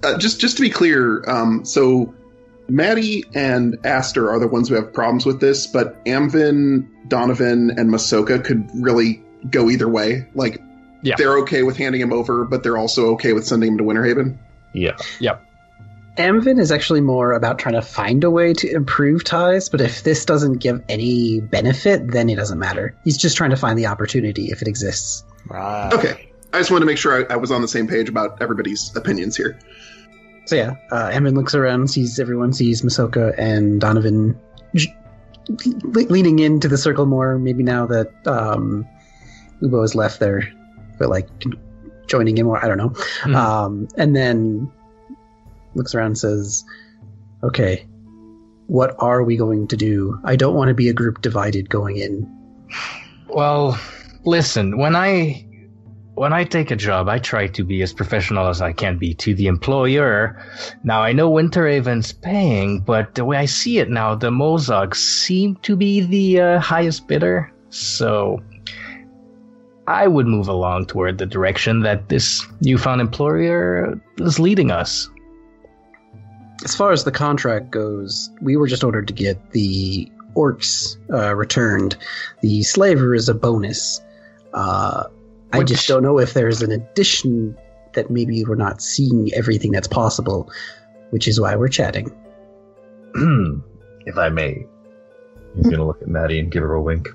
E: uh, just just to be clear, um, so Maddy and Aster are the ones who have problems with this, but Amvin, Donovan, and Masoka could really go either way. Like,
F: Yeah.
E: they're okay with handing him over, but they're also okay with sending him to Winterhaven.
C: Yeah. Yep.
G: Amvin is actually more about trying to find a way to improve ties, but if this doesn't give any benefit, then it doesn't matter. He's just trying to find the opportunity if it exists.
B: Right.
E: Okay, I just wanted to make sure I, I was on the same page about everybody's opinions here.
G: So yeah, uh, Amvin looks around, sees everyone, sees Masoka and Donovan j- le- leaning into the circle more. Maybe now that um, Uboh has left, they're, they're like joining in more. I don't know.
F: Hmm.
G: Um, and then looks around and says, "Okay, what are we going to do? I don't want to be a group divided going in.
F: Well, listen, when I when I take a job, I try to be as professional as I can be to the employer. Now I know Winterhaven's paying, but the way I see it now, the Mozoggs seem to be the uh, highest bidder. So I would move along toward the direction that this newfound employer is leading us.
G: As far as the contract goes, we were just ordered to get the orcs uh, returned. The slaver is a bonus. Uh, I just don't know if there's an addition that maybe we're not seeing everything that's possible, which is why we're chatting.
C: if I may. He's gonna look at Maddy and give her a wink.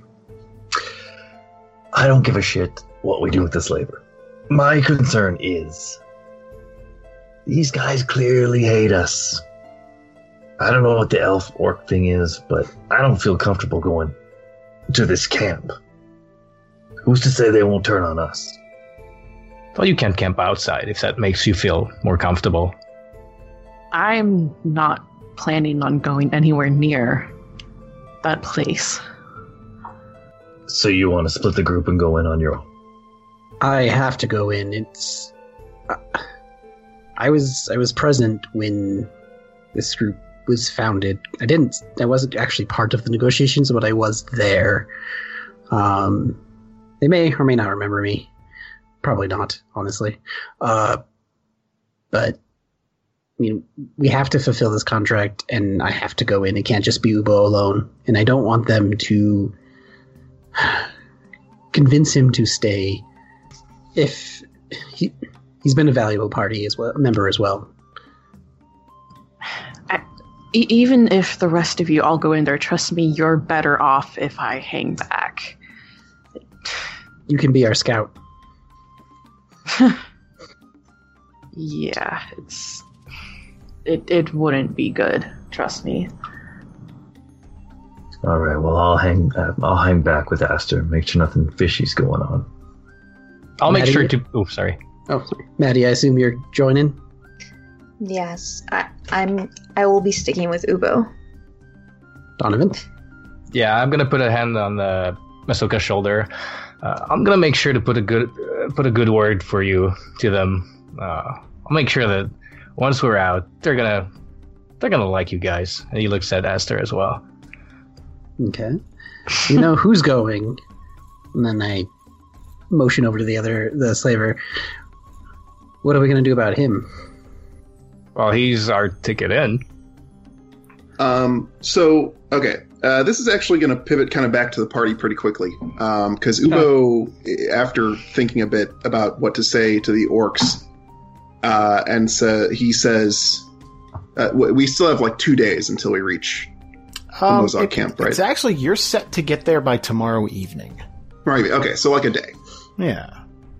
C: I don't give a shit what we do with this labor. My concern is these guys clearly hate us. I don't know what the elf orc thing is, but I don't feel comfortable going to this camp. Who's to say they won't turn on us?
F: Well, you can camp outside if that makes you feel more comfortable.
D: I'm not planning on going anywhere near that place.
C: So you want to split the group and go in on your own?
G: I have to go in. It's. I was I was present when this group was founded. I didn't. I wasn't actually part of the negotiations, but I was there. Um, they may or may not remember me. Probably not, honestly. Uh, but I mean, we have to fulfill this contract, and I have to go in. It can't just be Uboh alone, and I don't want them to convince him to stay if he he's been a valuable party as well member as well.
D: E- even if the rest of you all go in there, trust me, you're better off if I hang back.
G: You can be our scout.
D: yeah, it's it it wouldn't be good. Trust me.
C: All right. Well, I'll hang. Uh, I'll hang back with Aster. Make sure nothing fishy's going on.
F: I'll make
G: Maddy?
F: sure to. Oh, sorry.
G: Oh, sorry. Maddy, I assume you're joining?
H: Yes, I, I'm. I will be sticking with Uboh.
G: Donovan?
F: Yeah, I'm gonna put a hand on the Masoka's shoulder. Uh, I'm gonna make sure to put a good uh, put a good word for you to them. Uh, I'll make sure that once we're out, they're gonna they're gonna like you guys. And he looks at Aster as well.
G: Okay. You know who's going? And then I motion over to the other, the slaver. What are we going to do about him?
F: Well, he's our ticket in.
E: Um, so, okay. Uh, this is actually going to pivot kind of back to the party pretty quickly. Because Uboh, after thinking a bit about what to say to the orcs, uh, and so he says, uh, we still have like two days until we reach
B: Um,
E: Mozart
B: it-
E: camp, right?
B: It's actually you're set to get there by tomorrow evening.
E: Right. Okay. So like a day.
B: Yeah.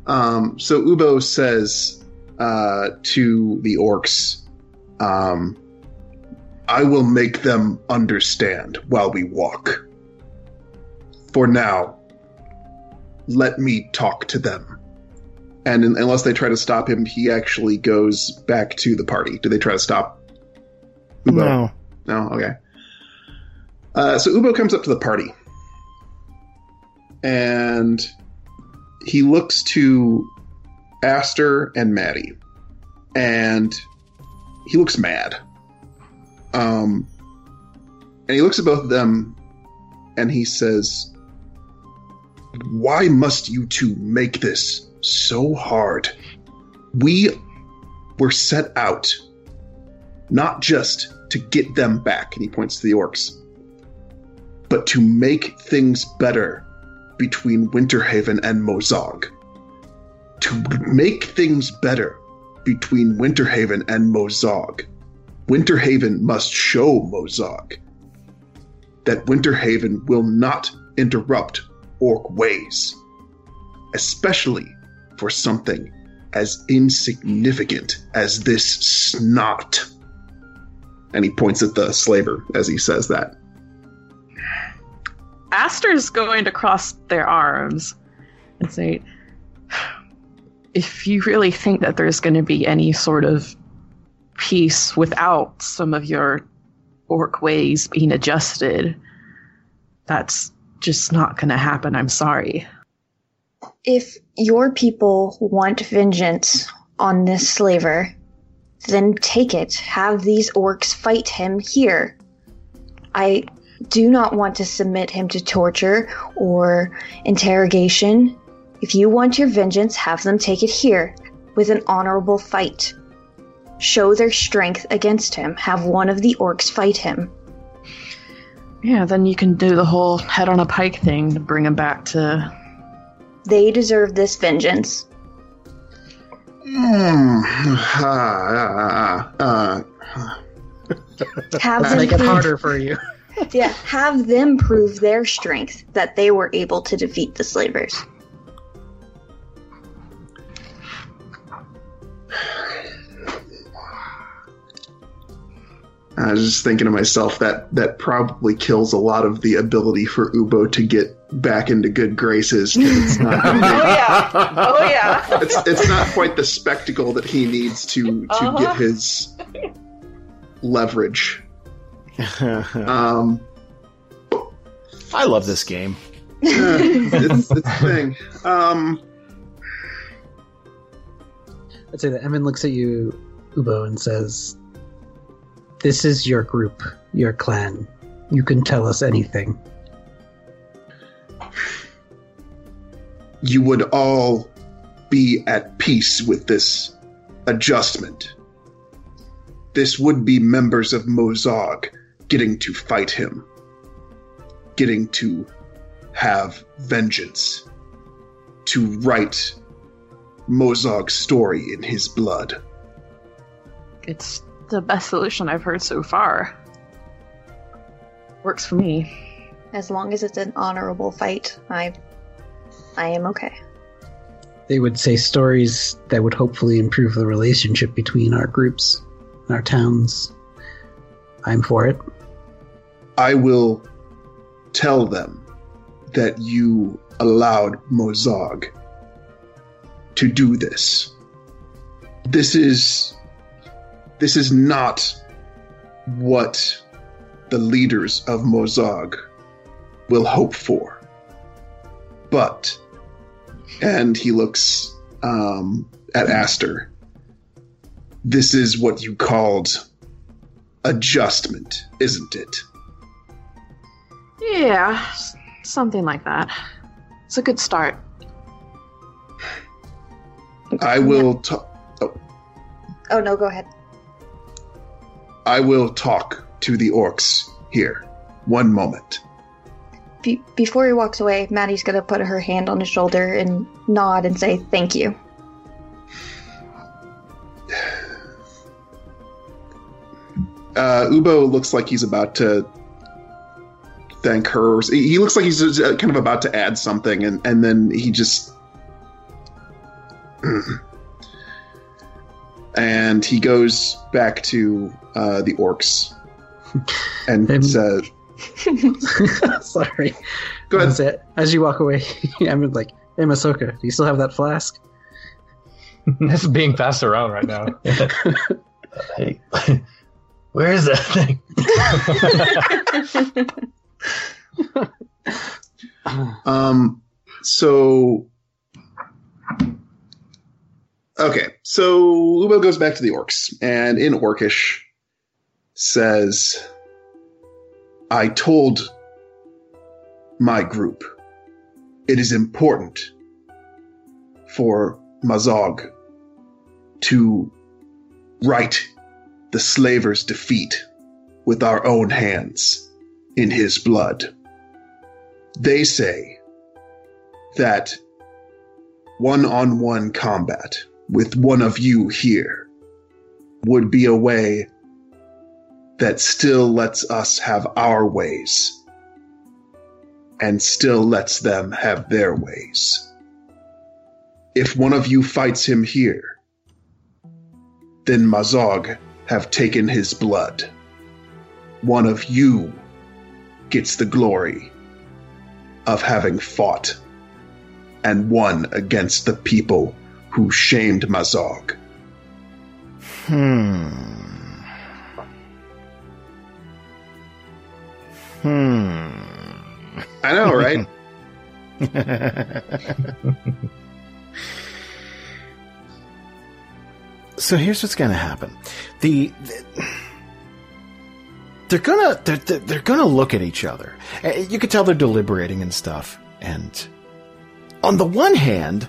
E: Um, so Uboh says uh, to the orcs, um, I will make them understand while we walk. For now, let me talk to them. And un- unless they try to stop him, he actually goes back to the party. Do they try to stop Uboh?
B: No.
E: No? Okay. Uh, so Uboh comes up to the party. And he looks to Aster and Maddy. And he looks mad. Um, and he looks at both of them and he says, Why must you two make this so hard? We were set out not just to get them back, and he points to the orcs, but to make things better between Winterhaven and Mozogg. To make things better between Winterhaven and Mozogg, Winterhaven must show Mozogg that Winterhaven will not interrupt orc ways, especially for something as insignificant as this snot. And he points at the slaver as he says that.
D: Aster's going to cross their arms and say, if you really think that there's going to be any sort of peace without some of your orc ways being adjusted, that's just not going to happen. I'm sorry.
H: If your people want vengeance on this slaver, then take it. Have these orcs fight him here. I do not want to submit him to torture or interrogation. If you want your vengeance, have them take it here with an honorable fight. Show their strength against him. Have one of the orcs fight him.
D: Yeah, then you can do the whole head on a pike thing to bring him back to.
H: They deserve this vengeance.
E: Ah, ah, ah, ah.
H: Have them
G: make it harder for you.
H: Yeah, have them prove their strength that they were able to defeat the slavers.
E: I was just thinking to myself that that probably kills a lot of the ability for Uboh to get back into good graces. It's not,
D: yeah. Oh, yeah.
E: it's, it's not quite the spectacle that he needs to to
D: Uh-huh.
E: get his leverage. Um,
B: I love this game.
E: it's, it's a thing. Um,
G: I'd say that Amvin looks at you, Uboh, and says, This is your group, your clan. You can tell us anything.
E: you would all be at peace with this adjustment. This would be members of Mozogg getting to fight him, getting to have vengeance, to write Mozogg's story in his blood.
D: It's the best solution I've heard so far. Works for me.
H: As long as it's an honorable fight, I I am okay.
A: they would say stories that would hopefully improve the relationship between our groups and our towns. I'm for it.
E: I will tell them that you allowed Mozogg to do this. This is this is not what the leaders of Mozogg will hope for. But and he looks um, at Aster. This is what you called adjustment, isn't it?
D: Yeah, something like that. It's a good start.
E: I will talk.
H: Oh no, go ahead.
E: I will talk to the orcs here. One moment.
H: Be- before he walks away, Maddy's gonna put her hand on his shoulder and nod and say thank you.
E: Uh, Uboh looks like he's about to thank her. He he looks like he's uh, kind of about to add something, and, and then he just. and he goes back to uh, the orcs and
A: Um,
E: says,
A: Sorry.
E: Go ahead.
A: As, as you walk away, I'm like, hey, Masoka, do you still have that flask?
F: It's being passed around right now.
C: Hey, where is that thing?
E: Um, so okay, so Uboh goes back to the orcs and in Orcish says, "I told my group it is important for Mozogg to right the slaver's defeat with our own hands in his blood." they say that one on one combat with one of you here would be a way that still lets us have our ways and still lets them have their ways. If one of you fights him here, then Mozogg have taken his blood. One of you gets the glory of having fought and won against the people who shamed Mozogg.
B: Hmm. Hmm.
E: I know, right?
B: so here's what's going to happen. The, the- they're gonna they're, they're gonna look at each other. Uh, You could tell they're deliberating and stuff. And on the one hand,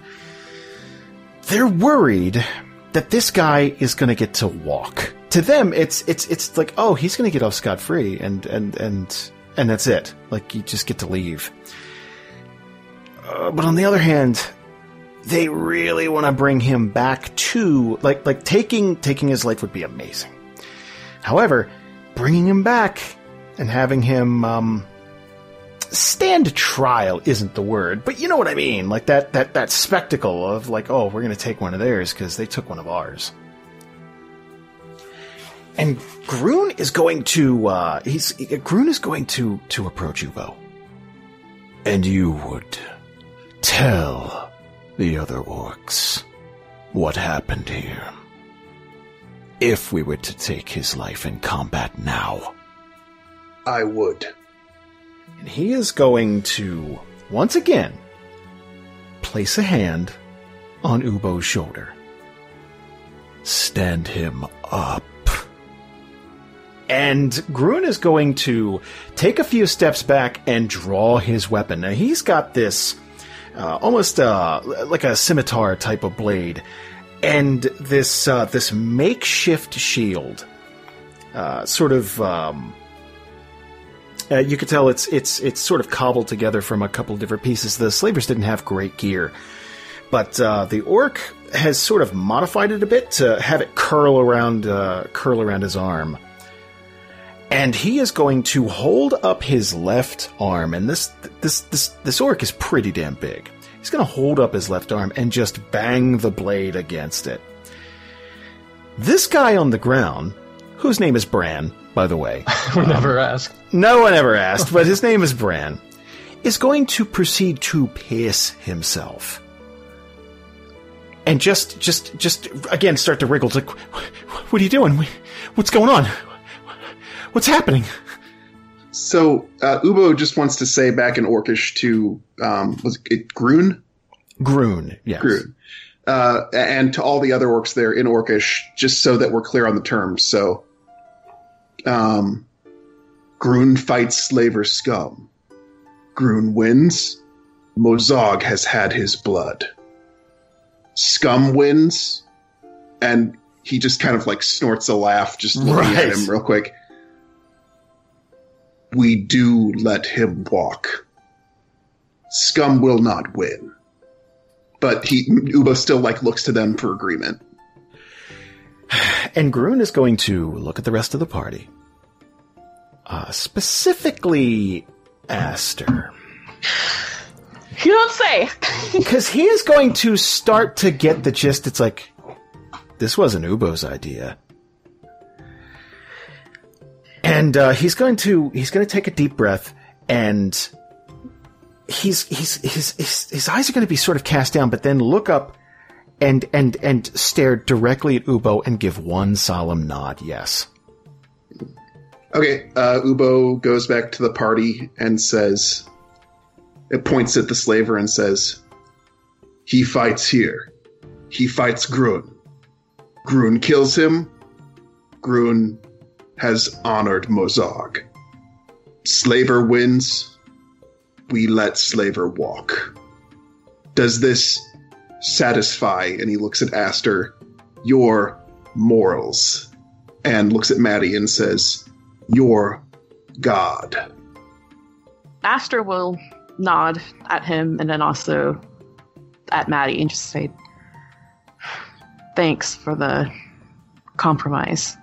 B: they're worried that this guy is to get to walk. To them, it's it's it's like, oh, he's to get off scot free, and and and and that's it. Like you just get to leave. Uh, but on the other hand, they really want to bring him back to like like taking taking his life would be amazing. However, bringing him back and having him um, stand trial isn't the word, but you know what I mean. Like that that that spectacle of like, oh, we're going to take one of theirs because they took one of ours. And Groon is going to uh, he's Groon is going to to approach Uboh. And you would tell the other orcs what happened here. If we were to take his life in combat now.
E: I would.
B: And he is going to, once again, place a hand on Uboh's shoulder. Stand him up. And Grun is going to take a few steps back and draw his weapon. Now, he's got this uh, almost uh, like a scimitar type of blade, and this uh, this makeshift shield, uh, sort of. Um, uh, you could tell it's it's it's sort of cobbled together from a couple different pieces. The slavers didn't have great gear, but uh, the orc has sort of modified it a bit to have it curl around uh, curl around his arm. And he is going to hold up his left arm, and this this this this orc is pretty damn big. He's going to hold up his left arm and just bang the blade against it. This guy on the ground, whose name is Bran, by the way,
F: we never um, asked.
B: no one ever asked, but his name is Bran, is going to proceed to piss himself. And just, just, just, again, start to wriggle. It's like, what are you doing? What's going on? What's happening?
E: So uh, Uboh just wants to say back in Orcish to um, was it Grun?
B: Groon, yes.
E: Grun. Uh, and to all the other orcs there in Orcish, just so that we're clear on the terms. So, um, Grun fights slaver scum. Grun wins. Mozogg has had his blood. Scum wins, and he just kind of like snorts a laugh, just looking
B: Right.
E: at him real quick. We do let him walk. Scum will not win. But he Uboh still like looks to them for agreement.
B: And Grun is going to look at the rest of the party. Uh, specifically, Aster.
D: You don't say.
B: Because he is going to start to get the gist. It's like, this wasn't Uboh's idea. And uh, he's going to he's going to take a deep breath, and he's he's his his, eyes are going to be sort of cast down, but then look up and and and stare directly at Uboh and give one solemn nod. Yes.
E: Okay, uh, Uboh goes back to the party and says, it points at the slaver and says, He fights here. He fights Grun. Grun kills him. Grun has honored Mozogg. Slaver wins. We let Slaver walk. Does this satisfy, and he looks at Aster, your morals? And looks at Maddy and says, your God.
D: Aster will nod at him and then also at Maddy and just say, Thanks for the compromise.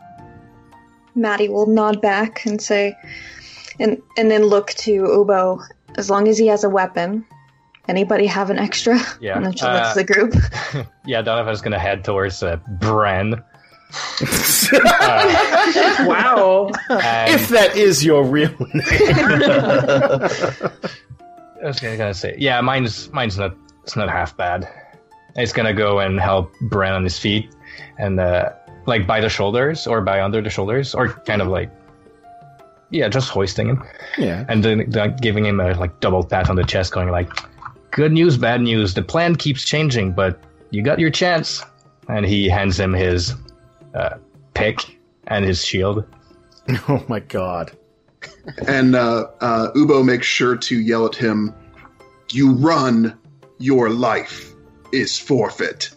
H: Maddy will nod back and say, and and then look to Uboh. As long as he has a weapon, anybody have an extra?
F: Yeah,
H: And then she looks
F: uh,
H: to the group.
F: Yeah, Donovan's gonna head towards uh, Bran.
I: Wow.
F: And
B: If that is your real name.
F: I was gonna, gonna say, yeah, mine's mine's not it's not half bad. It's gonna go and help Bren on his feet and uh, like by the shoulders or by under the shoulders or kind of like yeah, just hoisting him
B: yeah.
F: and then, then giving him a like double pat on the chest, going like, "Good news, bad news. The plan keeps changing, but you got your chance." And he hands him his uh, pick and his shield.
B: Oh my god.
E: And uh, uh, Uboh makes sure to yell at him, You run, your life is forfeit.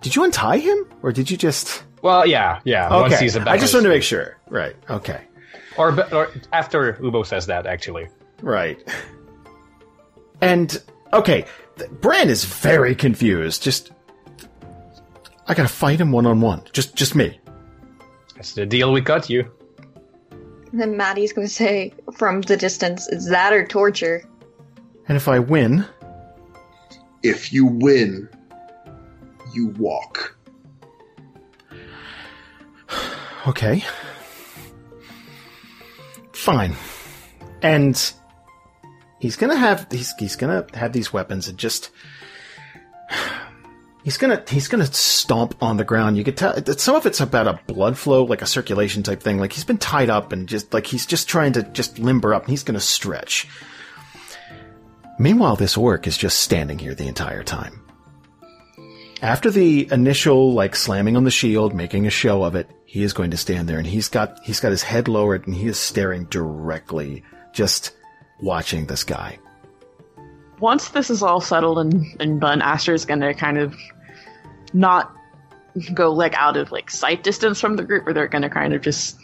B: Did you untie him, or did you just?
F: Well, yeah, yeah. Once
B: Okay,
F: he's about
B: I just wanted to make sure. Right. Okay.
F: or, or after Uboh says that, actually.
B: Right. And okay, Bran is very confused. Just, I gotta fight him one on one. Just, just me.
F: That's the deal we got you.
H: And then Maddy's going to say from the distance, "Is that or torture?"
B: And if I win,
E: If you win, you walk.
B: Okay, fine. And he's gonna have he's he's gonna have these weapons and just. He's gonna he's gonna stomp on the ground. You could tell some of it's about a blood flow, like a circulation type thing. Like he's been tied up and just like he's just trying to just limber up, and he's gonna stretch. Meanwhile, this orc is just standing here the entire time. After the initial like slamming on the shield, making a show of it, he is going to stand there and he's got he's got his head lowered and he is staring directly, just watching this guy.
D: Once this is all settled and, and done, is gonna kind of not go like out of like sight distance from the group, or they're gonna kind of just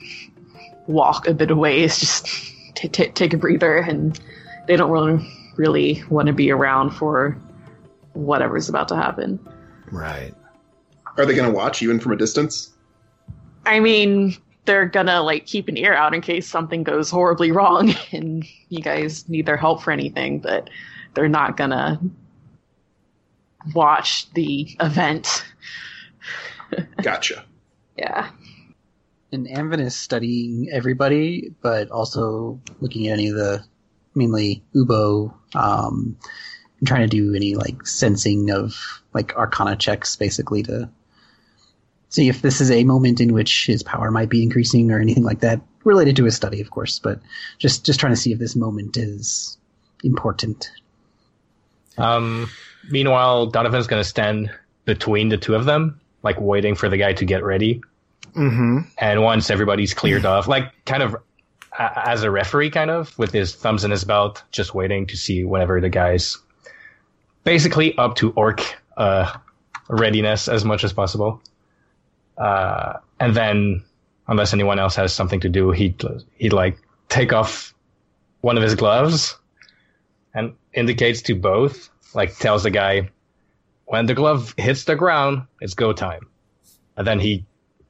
D: walk a bit away. It's just t- t- take a breather, and they don't really really want to be around for whatever's about to happen.
B: Right.
E: Are they going to watch even from a distance?
D: I mean, they're gonna like keep an ear out in case something goes horribly wrong and you guys need their help for anything, but they're not gonna watch the event.
E: Gotcha.
D: Yeah.
A: And Amvin is studying everybody, but also looking at any of the, mainly Uboh, um, and trying to do any like sensing of like arcana checks basically to see if this is a moment in which his power might be increasing or anything like that related to his study, of course, but just, just trying to see if this moment is important.
F: Um, meanwhile, Donovan's going to stand between the two of them, like waiting for the guy to get ready.
B: Mm-hmm.
F: And once everybody's cleared off, like kind of a- as a referee, kind of with his thumbs in his belt, just waiting to see whenever the guy's basically up to orc uh, readiness as much as possible. Uh, and then, unless anyone else has something to do, he'd he'd like take off one of his gloves and indicates to both, like tells the guy, when the glove hits the ground, it's go time. And then he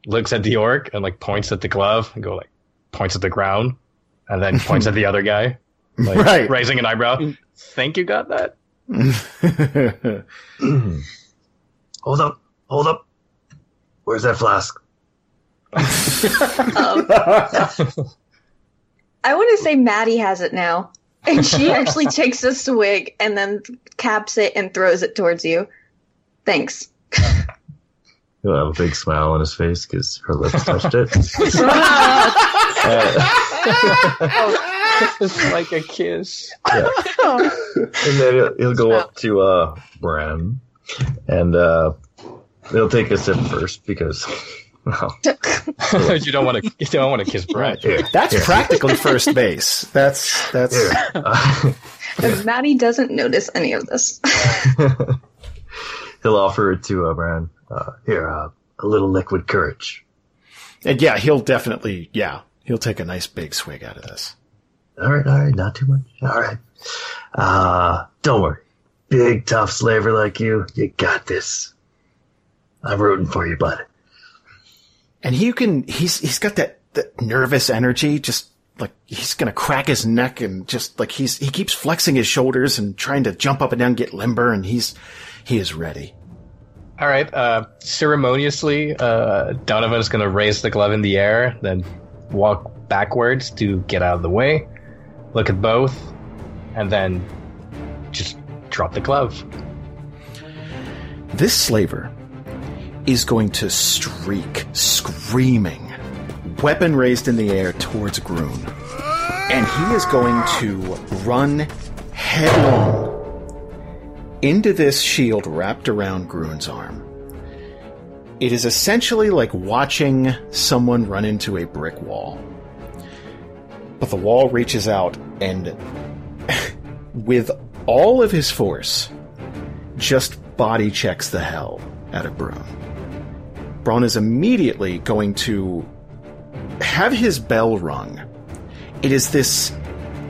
F: looks at the orc and like points at the glove and go like points at the ground and then points at the other guy, like
B: Right.
F: raising an eyebrow. Think you got that?
C: hold up, hold up. Where's that flask?
H: Um, I want to say Maddy has it now. And she actually takes a swig and then caps it and throws it towards you. Thanks.
C: He'll have a big smile on his face because her lips touched it. Uh,
F: it's like a kiss.
C: yeah. and then he'll, he'll go up to uh, Bran, and uh, he'll take a sip first because, well,
F: you don't want to. You don't want to kiss Brad.
C: here,
B: That's
C: here,
B: practically first base. That's that's
C: here. Uh,
H: And Maddy doesn't notice any of this.
C: he'll offer it to uh, Bran. Uh, here, uh, a little liquid courage.
B: and yeah, he'll definitely yeah, he'll take a nice big swig out of this.
C: All right, all right, not too much. All right. Uh, don't worry. Big, tough slaver like you, you got this. I'm rooting for you, bud.
B: And he can he's he's got that, that nervous energy, just like he's gonna crack his neck and just like he's he keeps flexing his shoulders and trying to jump up and down, get limber, and he's he is ready.
F: All right. Uh, ceremoniously, uh, Donovan's going to raise the glove in the air, then walk backwards to get out of the way, look at both, and then just drop the glove.
B: This slaver is going to streak, screaming, weapon raised in the air towards Groon. And he is going to run headlong into this shield wrapped around Groon's arm. It is essentially like watching someone run into a brick wall. But the wall reaches out and, with all of his force, just body checks the hell out of Braun. Braun is immediately going to have his bell rung. It is this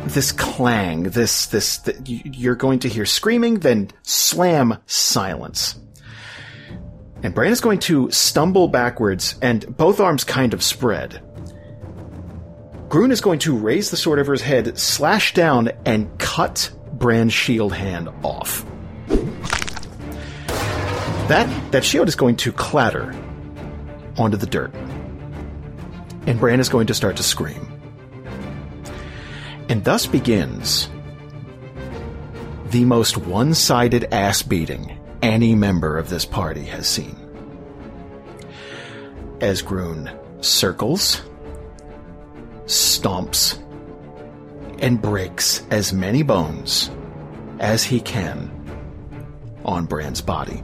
B: this clang, this this th- you're going to hear screaming, then slam silence. And Bran is going to stumble backwards, and both arms kind of spread. Grun is going to raise the sword over his head, slash down, and cut Bran's shield hand off. That that shield is going to clatter onto the dirt. And Bran is going to start to scream. And thus begins the most one-sided ass beating any member of this party has seen. As Grun circles, stomps, and breaks as many bones as he can on Bran's body.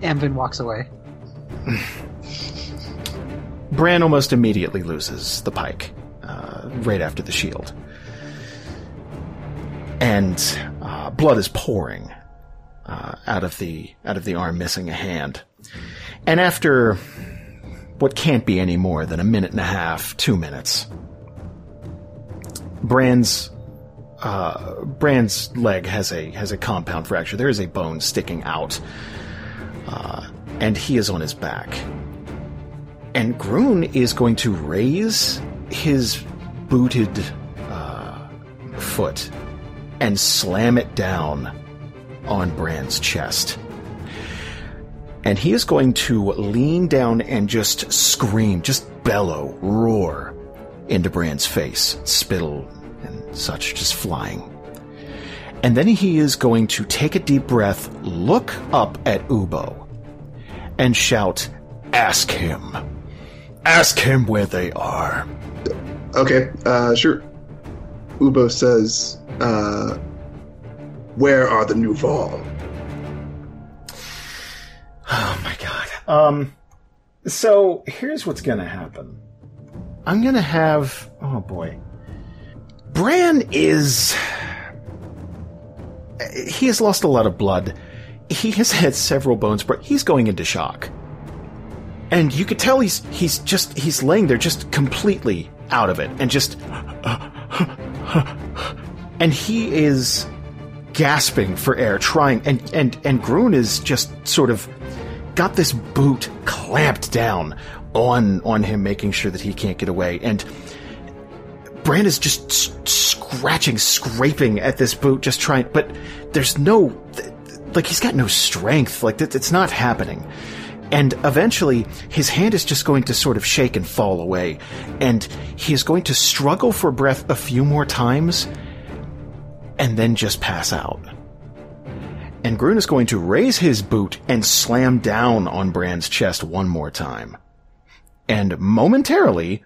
G: Amvin walks away.
B: Bran almost immediately loses the pike, uh, right after the shield. And uh, blood is pouring uh, out of the out of the arm, missing a hand. And after what can't be any more than a minute and a half, two minutes, Bran's uh, leg has a has a compound fracture. There is a bone sticking out, uh, and he is on his back. And Groon is going to raise his booted uh, foot and slam it down on Brand's chest. And he is going to lean down and just scream, just bellow, roar into Brand's face, spittle and such just flying. And then he is going to take a deep breath, look up at Uboh, and shout, Ask him. Ask him where they are.
E: Okay, uh, sure. Uboh says, uh, "Where are the new Vol?"
B: Oh my god. Um, so here's what's gonna happen. I'm gonna have. Oh boy. Bran is. He has lost a lot of blood. He has had several bones, but he's going into shock. And you could tell he's he's just he's laying there just completely out of it and just and he is gasping for air trying and and and Grun is just sort of got this boot clamped down on on him making sure that he can't get away and Bran is just s- scratching scraping at this boot just trying but there's no like he's got no strength like it's not happening and eventually, his hand is just going to sort of shake and fall away. And he is going to struggle for breath a few more times and then just pass out. And Grun is going to raise his boot and slam down on Bran's chest one more time. And momentarily,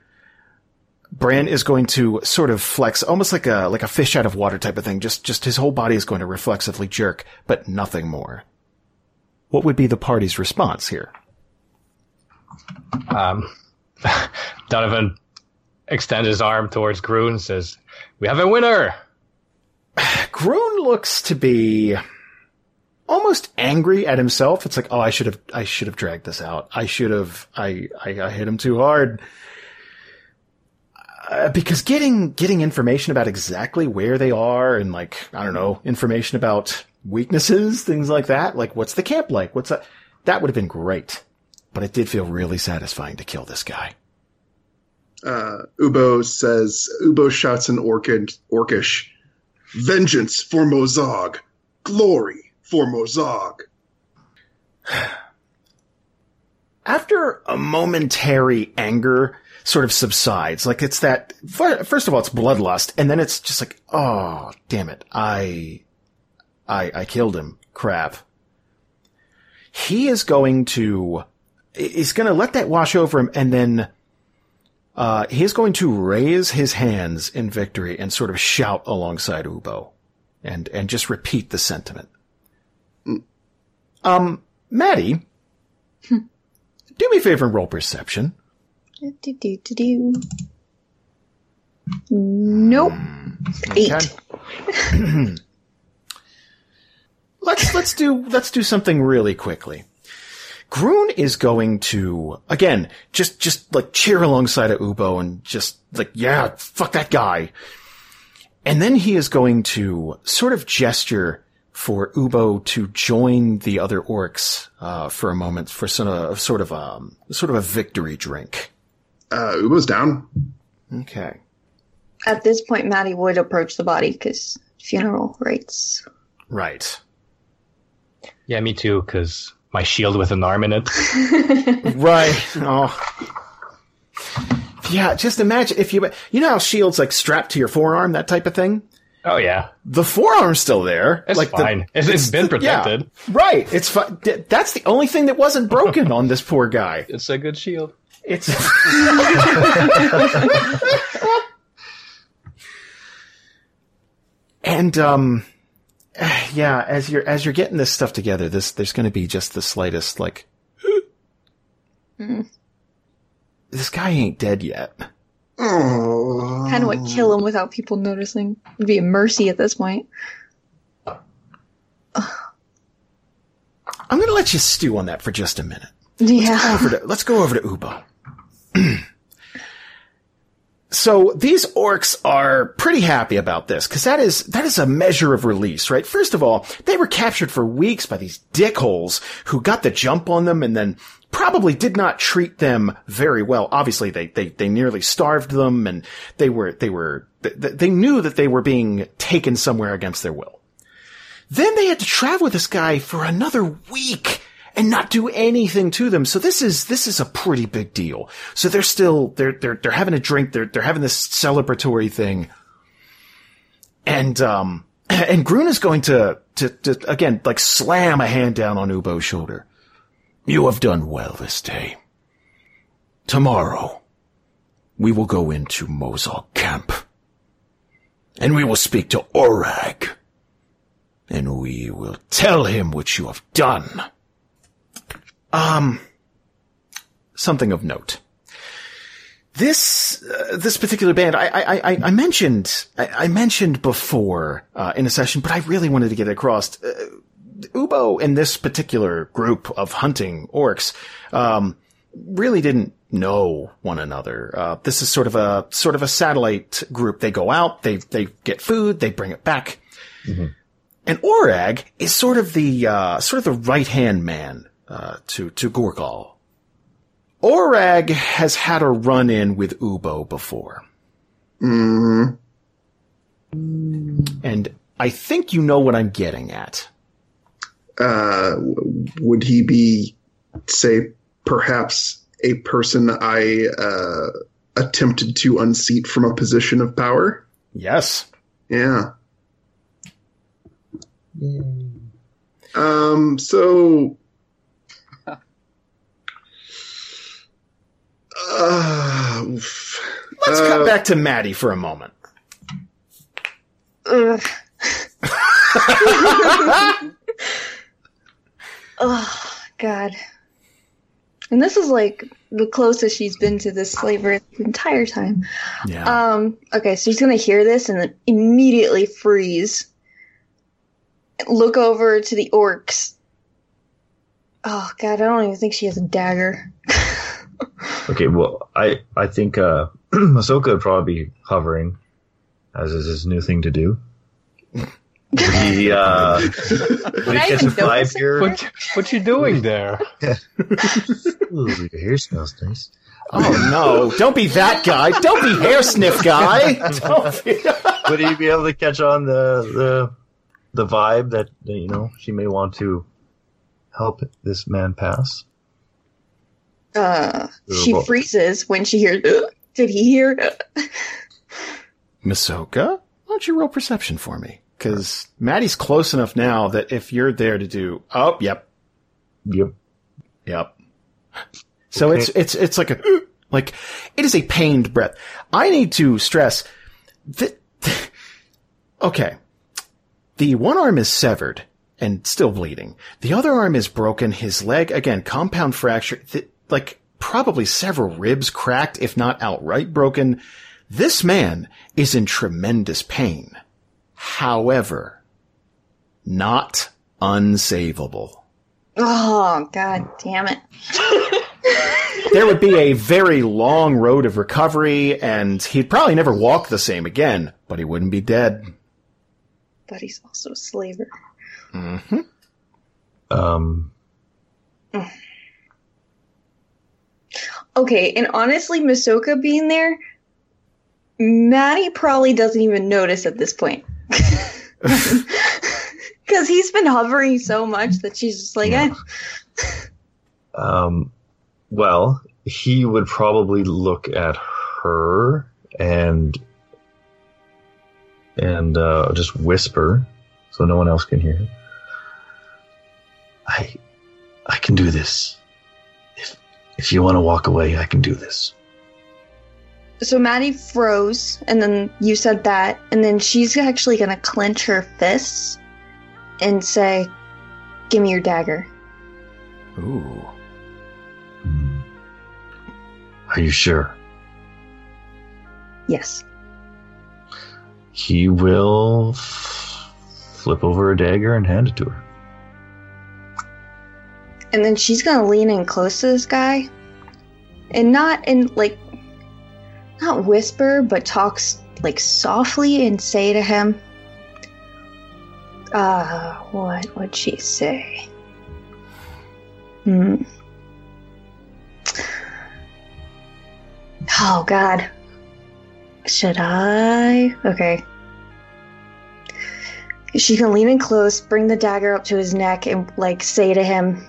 B: Bran is going to sort of flex, almost like a like a fish out of water type of thing. Just just his whole body is going to reflexively jerk, but nothing more. What would be the party's response here?
F: Um, Donovan extends his arm towards Grun and says, We have a winner!
B: Grun looks to be almost angry at himself. It's like, oh, I should have, I should have dragged this out. I should have, I, I, I hit him too hard. Uh, because getting, getting information about exactly where they are and like, I don't know, information about weaknesses, things like that. Like, what's the camp like? What's that? That would have been great. But it did feel really satisfying to kill this guy.
E: Uh, Uboh says, Uboh shouts in Orcish, "Vengeance for Mozogg, glory for Mozogg."
B: After a momentary anger sort of subsides, like it's that, first of all, it's bloodlust, and then it's just like, oh, damn it, I, I, I killed him. Crap. He is going to, he's going to let that wash over him and then, uh, he's going to raise his hands in victory and sort of shout alongside Uboh and, and just repeat the sentiment. Um, Maddy, do me a favor and roll perception.
H: Nope. Eight.
B: Okay. let's let's do let's do something really quickly. Groon is going to again just just like cheer alongside of Uboh and just like yeah fuck that guy, and then he is going to sort of gesture for Uboh to join the other orcs uh, for a moment for sort of sort of um sort of a victory drink.
E: Uh, Uboh's down.
B: Okay.
H: At this point, Maddy would approach the body because funeral rites.
B: Right.
F: Yeah, me too, because my shield with an arm in it.
B: Right. Oh. Yeah, just imagine if you, you know how shields like strapped to your forearm, that type of thing?
F: Oh, yeah.
B: The forearm's still there.
F: It's
B: like the-
F: fine. it's, it's been
B: the- yeah.
F: protected.
B: right. It's fine. That's the only thing that wasn't broken on this poor guy.
F: It's a good shield.
B: It's. and um, yeah, as you're as you're getting this stuff together, this there's going to be just the slightest like. This guy ain't dead yet.
E: Oh,
H: Kind of would kill him without people noticing. It'd be a mercy at this point.
B: I'm going to let you stew on that for just a minute.
H: Yeah.
B: over to, let's go over to Uboh. so these orcs are pretty happy about this because that is that is a measure of release, right? First of all, they were captured for weeks by these dickholes who got the jump on them and then probably did not treat them very well. Obviously, they they they nearly starved them and they were they were they, they knew that they were being taken somewhere against their will. Then they had to travel with this guy for another week and not do anything to them. So this is, this is a pretty big deal. So they're still, they're, they're, they're having a drink. They're, they're having this celebratory thing. And, um, and Grun is going to, to, to, again, like slam a hand down on Uboh's shoulder. You have done well this day. Tomorrow, we will go into Mozogg camp. And we will speak to Orag. And we will tell him what you have done. Um, something of note. This uh, this particular band, I I, I, I mentioned I, I, mentioned before uh, in a session, but I really wanted to get it across. Uh, Uboh and this particular group of hunting orcs um, really didn't know one another. Uh, this is sort of a sort of a satellite group. They go out, they they get food, they bring it back. Mm-hmm. And Orag is sort of the uh, sort of the right hand man uh, to to Gorgal. Orag has had a run in with Uboh before.
E: Mm-hmm.
B: And I think you know what I'm getting at.
E: Uh, would he be, say, perhaps a person I uh, attempted to unseat from a position of power?
B: Yes.
E: Yeah. Um. So Uh,
B: Let's uh, cut back to Maddy for a moment.
H: Ugh. oh God. And this is like the closest she's been to this slaver the entire time.
B: Yeah.
H: Um, okay, so she's gonna hear this and then immediately freeze. Look over to the orcs. Oh god, I don't even think she has a dagger.
C: Okay, well, I I think uh, Masoka would probably be hovering, as is his new thing to do. He uh, would he catch a five here?
F: What, what you doing there?
C: Ooh, your hair smells nice.
B: Oh no! Don't be that guy. Don't be hair sniff guy. Be...
C: would he be able to catch on the the the vibe that you know she may want to help this man pass?
H: Uh, she freezes when she hears. Did he hear?
B: Masoka, why don't you roll perception for me? Because Maddy's close enough now that if you're there to do, oh, yep,
C: yep,
B: yep. So okay. it's it's it's like a like it is a pained breath. I need to stress that. Okay, the one arm is severed and still bleeding. The other arm is broken. His leg again, compound fracture. Th- like probably several ribs cracked, if not outright broken. This man is in tremendous pain. However, not unsavable.
H: Oh, god damn it.
B: there would be a very long road of recovery, and he'd probably never walk the same again, but he wouldn't be dead.
H: But he's also a slaver.
B: Mm-hmm.
C: Um.
H: Okay, and honestly, Masoka being there, Maddy probably doesn't even notice at this point. Because he's been hovering so much that she's just like, yeah.
C: eh. um, well, he would probably look at her and and uh, just whisper so no one else can hear. I I can do this. If you want to walk away, I can do this.
H: So Maddy froze, and then you said that, and then she's actually going to clench her fists and say, Give me your dagger.
B: Ooh.
C: Hmm. Are you sure?
H: Yes.
C: He will f- flip over a dagger and hand it to her.
H: And then she's gonna lean in close to this guy. And not in like not whisper, but talks like softly and say to him, uh, what would she say? Hmm. Oh god. Should I? Okay. She can lean in close, bring the dagger up to his neck, and like say to him,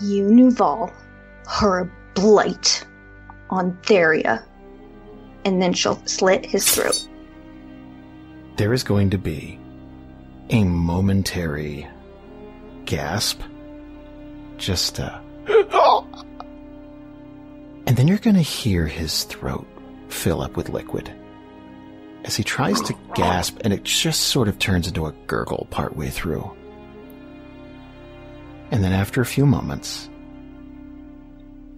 H: "You, Nuval, a blight on Theria," and then she'll slit his throat.
B: There is going to be a momentary gasp. Just a. and then you're going to hear his throat fill up with liquid. As he tries to gasp, and it just sort of turns into a gurgle partway through. And then after a few moments,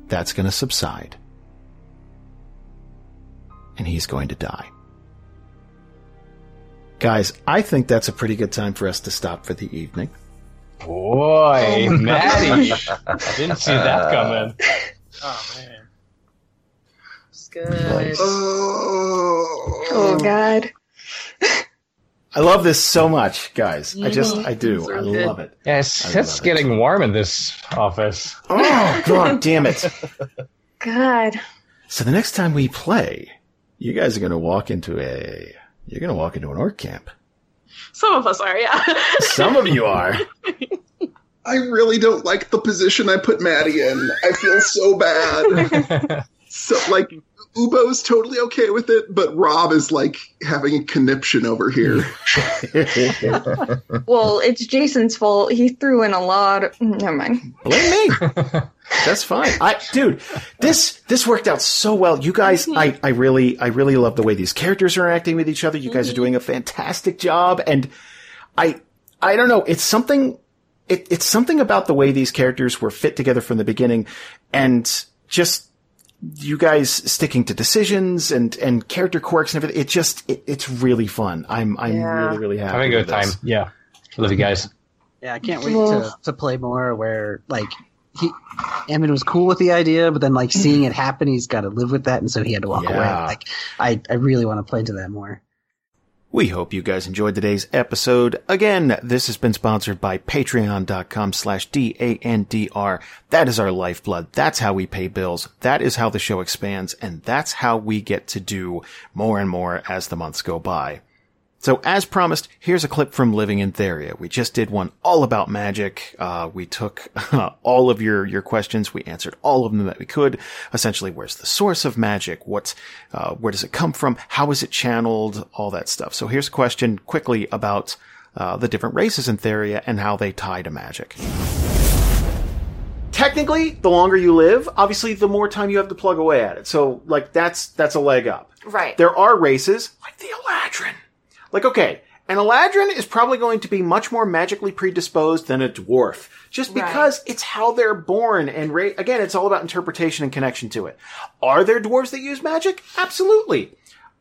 B: that's going to subside. And he's going to die. Guys, I think that's a pretty good time for us to stop for the evening.
F: Boy, oh Maddy. I didn't see that coming.
A: Oh man.
D: It's good.
C: Nice.
E: Oh,
H: Oh God.
B: I love this so much, guys. I just, mm-hmm. I do. I
D: good.
B: love it.
F: Yeah, it's,
B: I
F: it's
B: love it.
F: getting warm in this office.
B: Oh, god damn it.
H: God.
B: So the next time we play, you guys are going to walk into a, you're going to walk into an orc camp.
D: Some of us are, yeah.
B: Some of you are.
E: I really don't like the position I put Maddy in. I feel so bad. so like Uboh's totally okay with it, but Rob is like having a conniption over here.
H: Well, it's Jason's fault. He threw in a lot. Of, mm, never mind.
B: Blame me. That's fine. I, dude, this, this worked out so well. You guys, mm-hmm. I, I really, I really love the way these characters are acting with each other. You guys are mm-hmm. doing a fantastic job. And I, I don't know. It's something, it, it's something about the way these characters were fit together from the beginning and just you guys sticking to decisions and, and character quirks and everything. It just, it, it's really fun. I'm, I'm
D: Yeah.
B: really, really happy.
F: Having a
B: with
F: good time.
B: this.
F: Yeah. Love you guys.
A: Yeah, I can't wait
H: Well-
A: to, to play more where like he Amvin was cool with the idea, but then like seeing it happen, he's got to live with that, and so he had to walk away. Like I, I really want to play into that more.
B: We hope you guys enjoyed today's episode. Again, this has been sponsored by patreon.com slash D-A-N-D-R. That is our lifeblood. That's how we pay bills. That is how the show expands. And that's how we get to do more and more as the months go by. So as promised, here's a clip from Living in Theria. We just did one all about magic. Uh, we took all of your, your questions. We answered all of them that we could. Essentially, where's the source of magic? What, uh, where does it come from? How is it channeled? All that stuff. So here's a question quickly about, uh, the different races in Theria and how they tie to magic. Technically, the longer you live, obviously the more time you have to plug away at it. So, like, that's, that's a leg up.
I: Right.
B: There are races like the Eladrin. Like, okay, an Eladrin is probably going to be much more magically predisposed than a dwarf, just
I: Right.
B: because it's how they're born. And ra- again, it's all about interpretation and connection to it. Are there dwarves that use magic? Absolutely.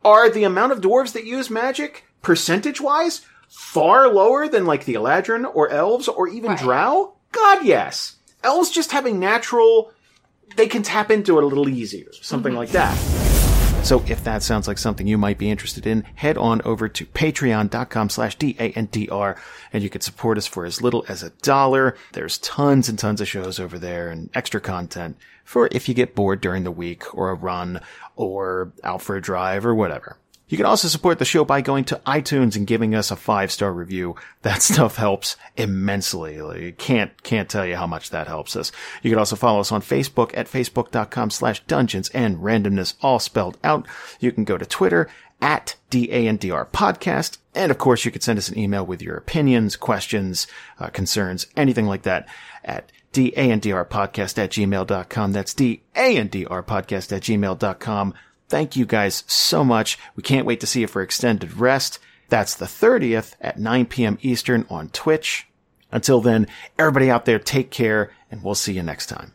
B: Are the amount of dwarves that use magic, percentage wise, far lower than like the Eladrin or elves or even
I: Right.
B: drow? God, yes. Elves just having natural, they can tap into it a little easier, something mm-hmm. like that. So if that sounds like something you might be interested in, head on over to patreon.com slash D-A-N-D-R and you can support us for as little as a dollar. There's tons and tons of shows over there and extra content for if you get bored during the week or a run or out for a drive or whatever. You can also support the show by going to iTunes and giving us a five star review. That stuff helps immensely. Like, can't, can't tell you how much that helps us. You can also follow us on Facebook at facebook.com slash dungeons and randomness all spelled out. You can go to Twitter at DANDR podcast. And of course, you can send us an email with your opinions, questions, uh, concerns, anything like that at DANDR podcast at gmail.com. That's D-A-N-D-R podcast at gmail.com. Thank you guys so much. We can't wait to see you for extended rest. That's the 30th at 9 p.m. Eastern on Twitch. Until then, everybody out there, take care and we'll see you next time.